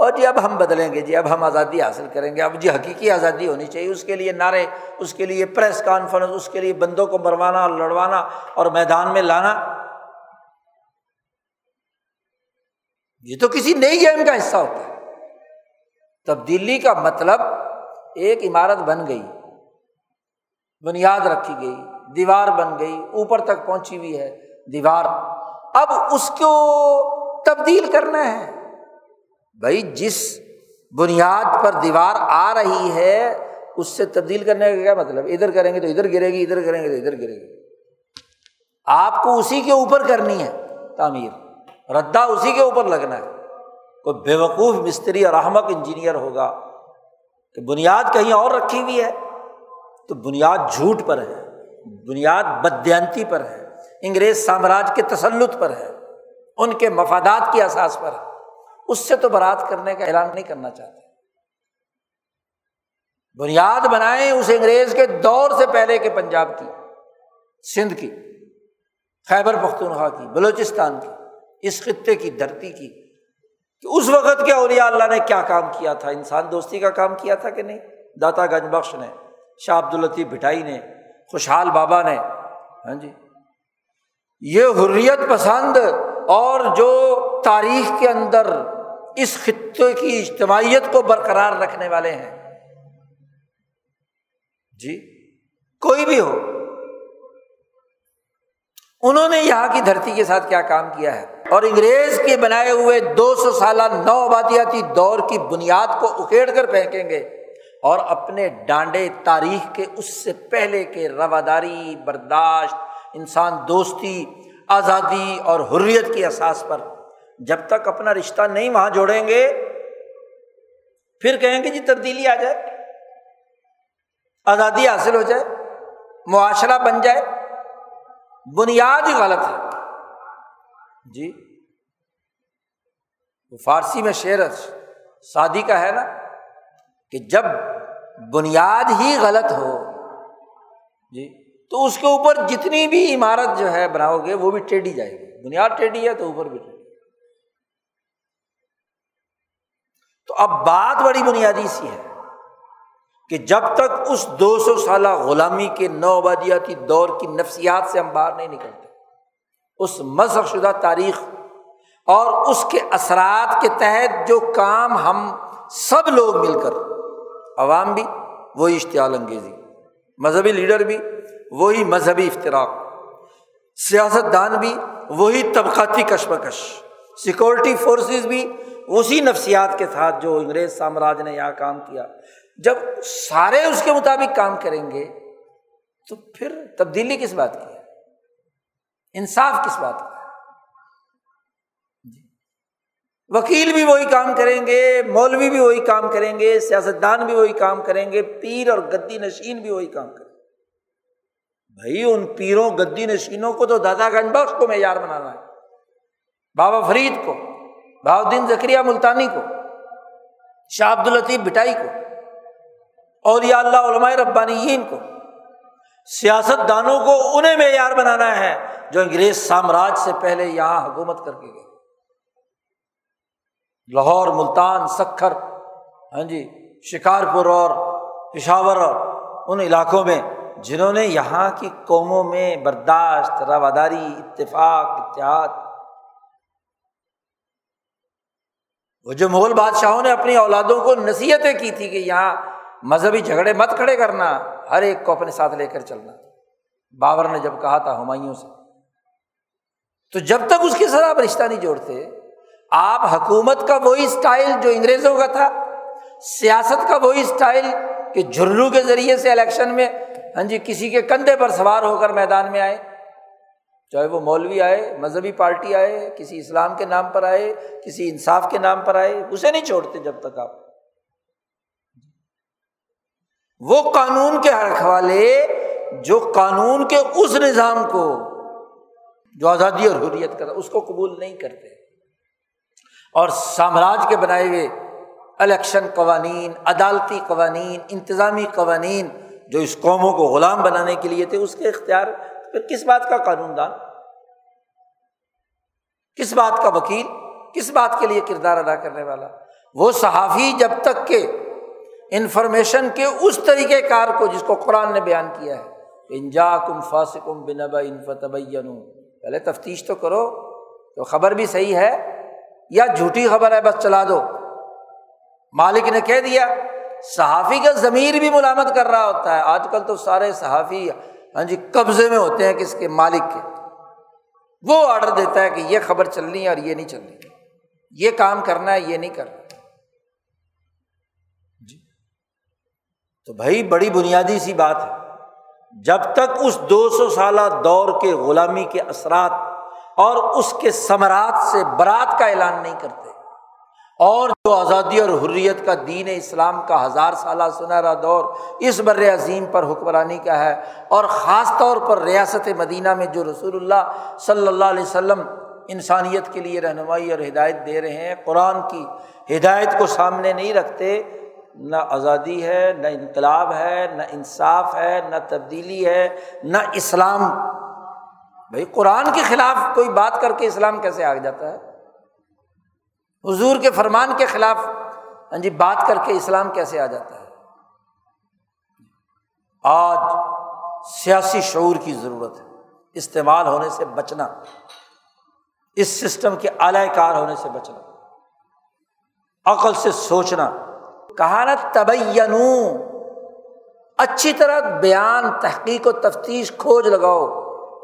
اور جی اب ہم بدلیں گے جی اب ہم آزادی حاصل کریں گے، اب جی حقیقی آزادی ہونی چاہیے، اس کے لیے نعرے، اس کے لیے پریس کانفرنس، اس کے لیے بندوں کو مروانا اور لڑوانا اور میدان میں لانا۔ یہ تو کسی نئی گیم کا حصہ ہوتا ہے۔ تبدیلی کا مطلب ایک عمارت بن گئی، بنیاد رکھی گئی، دیوار بن گئی، اوپر تک پہنچی ہوئی ہے دیوار۔ اب اس کو تبدیل کرنا ہے۔ بھائی، جس بنیاد پر دیوار آ رہی ہے، اس سے تبدیل کرنے کا کیا مطلب؟ ادھر کریں گے تو ادھر گرے گی، ادھر کریں گے تو ادھر گرے گی۔ آپ کو اسی کے اوپر کرنی ہے تعمیر۔ ردا اسی کے اوپر لگنا ہے۔ کوئی بے وقوف مستری اور احمق انجینئر ہوگا کہ بنیاد کہیں اور رکھی ہوئی ہے، تو بنیاد جھوٹ پر ہے، بنیاد بدیانتی پر ہے، انگریز سامراج کے تسلط پر ہے، ان کے مفادات کی احساس پر ہے۔ اس سے تو برات کرنے کا اعلان نہیں کرنا چاہتے۔ بنیاد بنائیں اس انگریز کے دور سے پہلے کے پنجاب کی، سندھ کی، خیبر پختونخوا کی، بلوچستان کی۔ اس خطے کی دھرتی کی کہ اس وقت کیا اولیاء اللہ نے کیا کام کیا تھا؟ انسان دوستی کا کام کیا تھا کہ نہیں؟ داتا گنج بخش نے، شاہ عبد الطیف بٹائی نے، خوشحال بابا نے۔ ہاں جی۔ یہ حریت پسند اور جو تاریخ کے اندر اس خطے کی اجتماعیت کو برقرار رکھنے والے ہیں۔ جی۔ کوئی بھی ہو۔ انہوں نے یہاں کی دھرتی کے ساتھ کیا کام کیا ہے؟ اور انگریز کے بنائے ہوئے دو سو سالہ نو آبادیاتی دور کی بنیاد کو اکیڑ کر پھینکیں گے اور اپنے ڈانڈے تاریخ کے اس سے پہلے کے رواداری، برداشت، انسان دوستی، آزادی اور حریت کی احساس پر جب تک اپنا رشتہ نہیں وہاں جوڑیں گے، پھر کہیں گے جی تبدیلی آ جائے، آزادی حاصل ہو جائے، معاشرہ بن جائے، بنیاد ہی غلط ہے۔ جی؟ وہ فارسی میں شعر شادی کا ہے نا کہ جب بنیاد ہی غلط ہو جی تو اس کے اوپر جتنی بھی عمارت جو ہے بناؤ گے، وہ بھی ٹیڑھی جائے گی۔ بنیاد ٹیڑھی ہے تو اوپر بھی ٹیڑھی۔ تو اب بات بڑی بنیادی سی ہے کہ جب تک اس دو سو سالہ غلامی کے نو آبادیاتی دور کی نفسیات سے ہم باہر نہیں نکلتے اس مذہب شدہ تاریخ اور اس کے اثرات کے تحت جو کام ہم سب لوگ مل کر، عوام بھی، وہی اشتعال انگیزی، مذہبی لیڈر بھی، وہی مذہبی افطراک سیاست دان بھی، وہی طبقاتی کشمکش سیکورٹی فورسز بھی، اسی نفسیات کے ساتھ جو انگریز سامراج نے یہاں کام کیا۔ جب سارے اس کے مطابق کام کریں گے تو پھر تبدیلی کس بات کی؟ انصاف کس بات کا جی وکیل بھی وہی کام کریں گے، مولوی بھی وہی کام کریں گے، سیاستدان بھی وہی کام کریں گے، پیر اور گدی نشین بھی وہی کام کریں گے۔ بھائی، ان پیروں، گدی نشینوں کو تو دادا گنج بخش کو معیار بنانا ہے۔ بابا فرید کو بہاؤدین زکریہ ملتانی کو، شاہ عبد الطیف بٹائی کو اور اللہ علماء ربانی کو۔ سیاست دانوں کو انہیں معیار بنانا ہے۔ جو انگریز سامراج سے پہلے یہاں حکومت کر کے گئے۔ لاہور، ملتان، سکھر ہاں جی شکارپور اور پشاور اور ان علاقوں میں جنہوں نے یہاں کی قوموں میں برداشت، رواداری، اتفاق، اتحاد۔ وہ جو مغل بادشاہوں نے اپنی اولادوں کو نصیحتیں کی تھی کہ یہاں مذہبی جھگڑے مت کھڑے کرنا، ہر ایک کو اپنے ساتھ لے کر چلنا۔ بابر نے جب کہا تھا ہمایوں سے تو جب تک اس کے ساتھ آپ رشتہ نہیں جوڑتے، آپ حکومت کا وہی اسٹائل جو انگریزوں کا تھا، سیاست کا وہی اسٹائل کہ جھرلو کے ذریعے سے الیکشن میں ہاں جی کسی کے کندھے پر سوار ہو کر میدان میں آئے۔ چاہے وہ مولوی آئے، مذہبی پارٹی آئے، کسی اسلام کے نام پر آئے، کسی انصاف کے نام پر آئے، اسے نہیں چھوڑتے جب تک آپ۔ وہ قانون کے رکھوالے جو قانون کے اس نظام کو جو آزادی اور حریت کا اس کو قبول نہیں کرتے۔ اور سامراج کے بنائے ہوئے الیکشن قوانین، عدالتی قوانین، انتظامی قوانین جو اس قوموں کو غلام بنانے کے لیے تھے، اس کے اختیار پھر کس بات کا قانون دان؟ کس بات کا وکیل؟ کس بات کے لیے کردار ادا کرنے والا؟ وہ صحافی جب تک کہ انفارمیشن کے اس طریقۂ کار کو، جس کو قرآن نے بیان کیا ہے انجا کم فاسکم بنبا انفتب پہلے تفتیش تو کرو تو خبر بھی صحیح ہے یا جھوٹی خبر ہے بس چلا دو۔ مالک نے کہہ دیا، صحافی کا ضمیر بھی ملامت کر رہا ہوتا ہے۔ آج کل تو سارے صحافی ہاں جی قبضے میں ہوتے ہیں کس کے؟ مالک کے۔ وہ آڈر دیتا ہے کہ یہ خبر چلنی ہے اور یہ نہیں چلنی۔ یہ کام کرنا ہے، یہ نہیں کرنا۔ جی۔ تو بھائی، بڑی بنیادی سی بات ہے۔ جب تک اس دو سو سالہ دور کے غلامی کے اثرات اور اس کے ثمرات سے برات کا اعلان نہیں کرتے، اور جو آزادی اور حریت کا دین اسلام کا ہزار سالہ سنہرا دور اس بر عظیم پر حکمرانی کا ہے، اور خاص طور پر ریاست مدینہ میں جو رسول اللہ صلی اللہ علیہ وسلم انسانیت کے لیے رہنمائی اور ہدایت دے رہے ہیں، قرآن کی ہدایت کو سامنے نہیں رکھتے نہ آزادی ہے، نہ انقلاب ہے، نہ انصاف ہے، نہ تبدیلی ہے، نہ اسلام۔ بھائی، قرآن کے خلاف کوئی بات کر کے اسلام کیسے آگ جاتا ہے؟ حضور کے فرمان کے خلاف ہاں جی بات کر کے اسلام کیسے آ جاتا ہے؟ آج سیاسی شعور کی ضرورت ہے۔ استعمال ہونے سے بچنا، اس سسٹم کے اعلی کار ہونے سے بچنا، عقل سے سوچنا۔ کہا نا تبین اچھی طرح بیان، تحقیق و تفتیش، کھوج لگاؤ،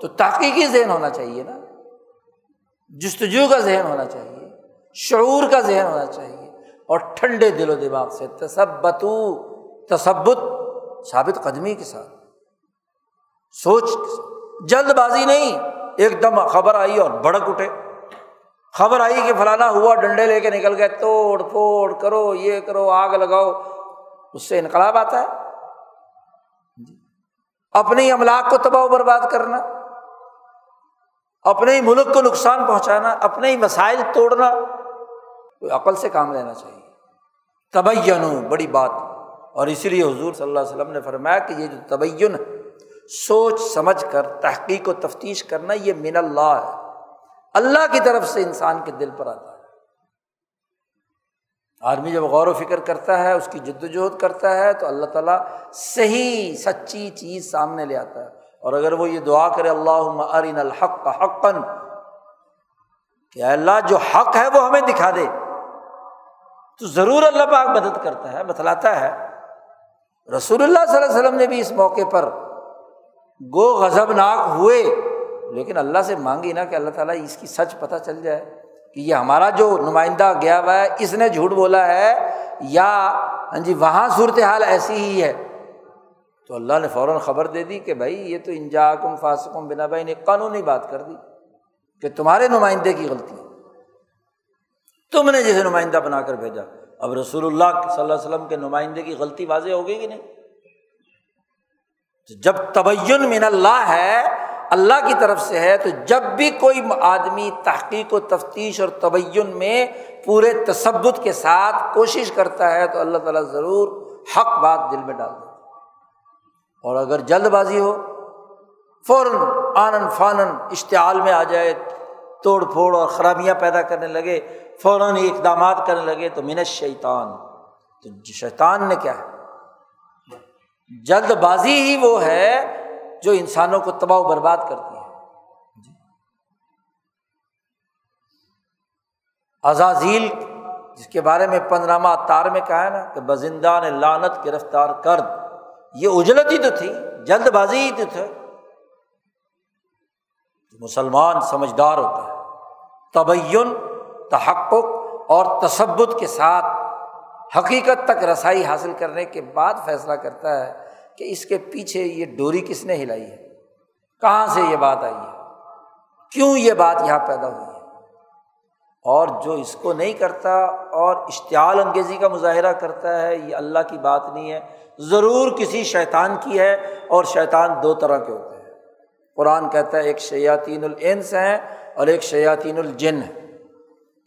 تو تحقیقی ذہن ہونا چاہیے نا، جستجو کا ذہن ہونا چاہیے، شعور کا ذہن ہونا چاہیے، اور ٹھنڈے دل و دماغ سے تصبتو تصبت ثابت قدمی کے ساتھ، سوچ جلد بازی نہیں، ایک دم خبر آئی اور بڑک اٹھے خبر آئی کہ فلانا ہوا ڈنڈے لے کے نکل گئے توڑ پھوڑ کرو، یہ کرو، آگ لگاؤ، اس سے انقلاب آتا ہے۔ اپنے املاک کو تباہ و برباد کرنا، اپنے ہی ملک کو نقصان پہنچانا، اپنے ہی مسائل توڑنا، کوئی عقل سے کام لینا چاہیے۔ تبین، بڑی بات۔ اور اسی لیے حضور صلی اللہ علیہ وسلم نے فرمایا کہ یہ جو تبین، سوچ سمجھ کر، تحقیق و تفتیش کرنا، یہ من اللہ ہے۔ اللہ کی طرف سے انسان کے دل پر آتا ہے۔ آدمی جب غور و فکر کرتا ہے، اس کی جد وجہد کرتا ہے، تو اللہ تعالیٰ صحیح، سچی چیز سامنے لے آتا ہے۔ اور اگر وہ یہ دعا کرے اللہ ارین الحق حقن کہ اللہ جو حق ہے وہ ہمیں دکھا دے۔ تو ضرور اللہ پاک مدد کرتا ہے، بتلاتا ہے۔ رسول اللہ صلی اللہ علیہ وسلم نے بھی اس موقع پر گو غضب ناک ہوئے۔ لیکن اللہ سے مانگی نا کہ اللہ تعالیٰ اس کی سچ پتہ چل جائے کہ یہ ہمارا جو نمائندہ گیا ہوا ہے، اس نے جھوٹ بولا ہے یا ہاں جی وہاں صورت حال ایسی ہی ہے۔ تو اللہ نے فوراً خبر دے دی کہ بھائی، یہ تو انجا کم فاسکم بنا بھائی نے قانونی بات کر دی کہ تمہارے نمائندے کی غلطی ہے۔ تم نے جسے نمائندہ بنا کر بھیجا۔ اب رسول اللہ صلی اللہ علیہ وسلم کے نمائندے کی غلطی واضح ہوگی کہ نہیں؟ جب تبین من اللہ ہے اللہ کی طرف سے ہے، تو جب بھی کوئی آدمی تحقیق و تفتیش اور تبین میں پورے تصبت کے ساتھ کوشش کرتا ہے، تو اللہ تعالیٰ ضرور حق بات دل میں ڈال دیتا اور اگر جلد بازی ہو، فوراً آنن فانن اشتعال میں آ جائے، توڑ پھوڑ اور خرابیاں پیدا کرنے لگے، فوراً اقدامات کرنے لگے، تو منش شیطان تو شیطان نے کیا ہے؟ جلد بازی ہی وہ ہے جو انسانوں کو تباہ و برباد کرتی ہے جی۔ ازازیل جس کے بارے میں پندرامہ تار میں کہا ہے نا کہ بزندہ نے لانت گرفتار کر، یہ اجلت ہی تو تھی، جلد بازی ہی تو تھے مسلمان سمجھدار ہوتا ہے۔ تبین، تحقق اور تصبت کے ساتھ حقیقت تک رسائی حاصل کرنے کے بعد فیصلہ کرتا ہے۔ کہ اس کے پیچھے یہ ڈوری کس نے ہلائی ہے؟ کہاں سے یہ بات آئی ہے؟ کیوں یہ بات یہاں پیدا ہوئی ہے؟ اور جو اس کو نہیں کرتا اور اشتعال انگیزی کا مظاہرہ کرتا ہے، یہ اللہ کی بات نہیں ہے۔ ضرور کسی شیطان کی ہے اور شیطان دو طرح کے ہوتے ہیں۔ قرآن کہتا ہے، ایک شیاطین العنس ہیں اور ایک شیاطین الجن ہے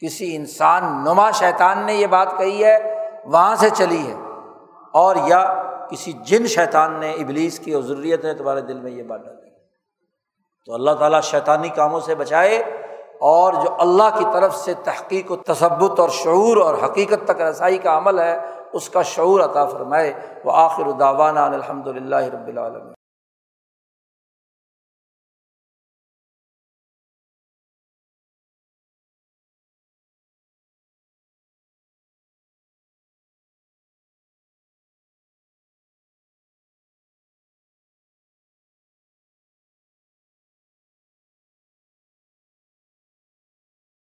کسی انسان، نما شیطان نے یہ بات کہی ہے، وہاں سے چلی ہے۔ اور یا کسی جن شیطان نے ابلیس کی اور ضروریت ہے تمہارے دل میں یہ بات ڈالی تو اللہ تعالیٰ شیطانی کاموں سے بچائے اور جو اللہ کی طرف سے تحقیق و تصبت اور شعور اور حقیقت تک رسائی کا عمل ہے، اس کا شعور عطا فرمائے۔ وہ آخر داوانہ الحمد للہ رب العالمین۔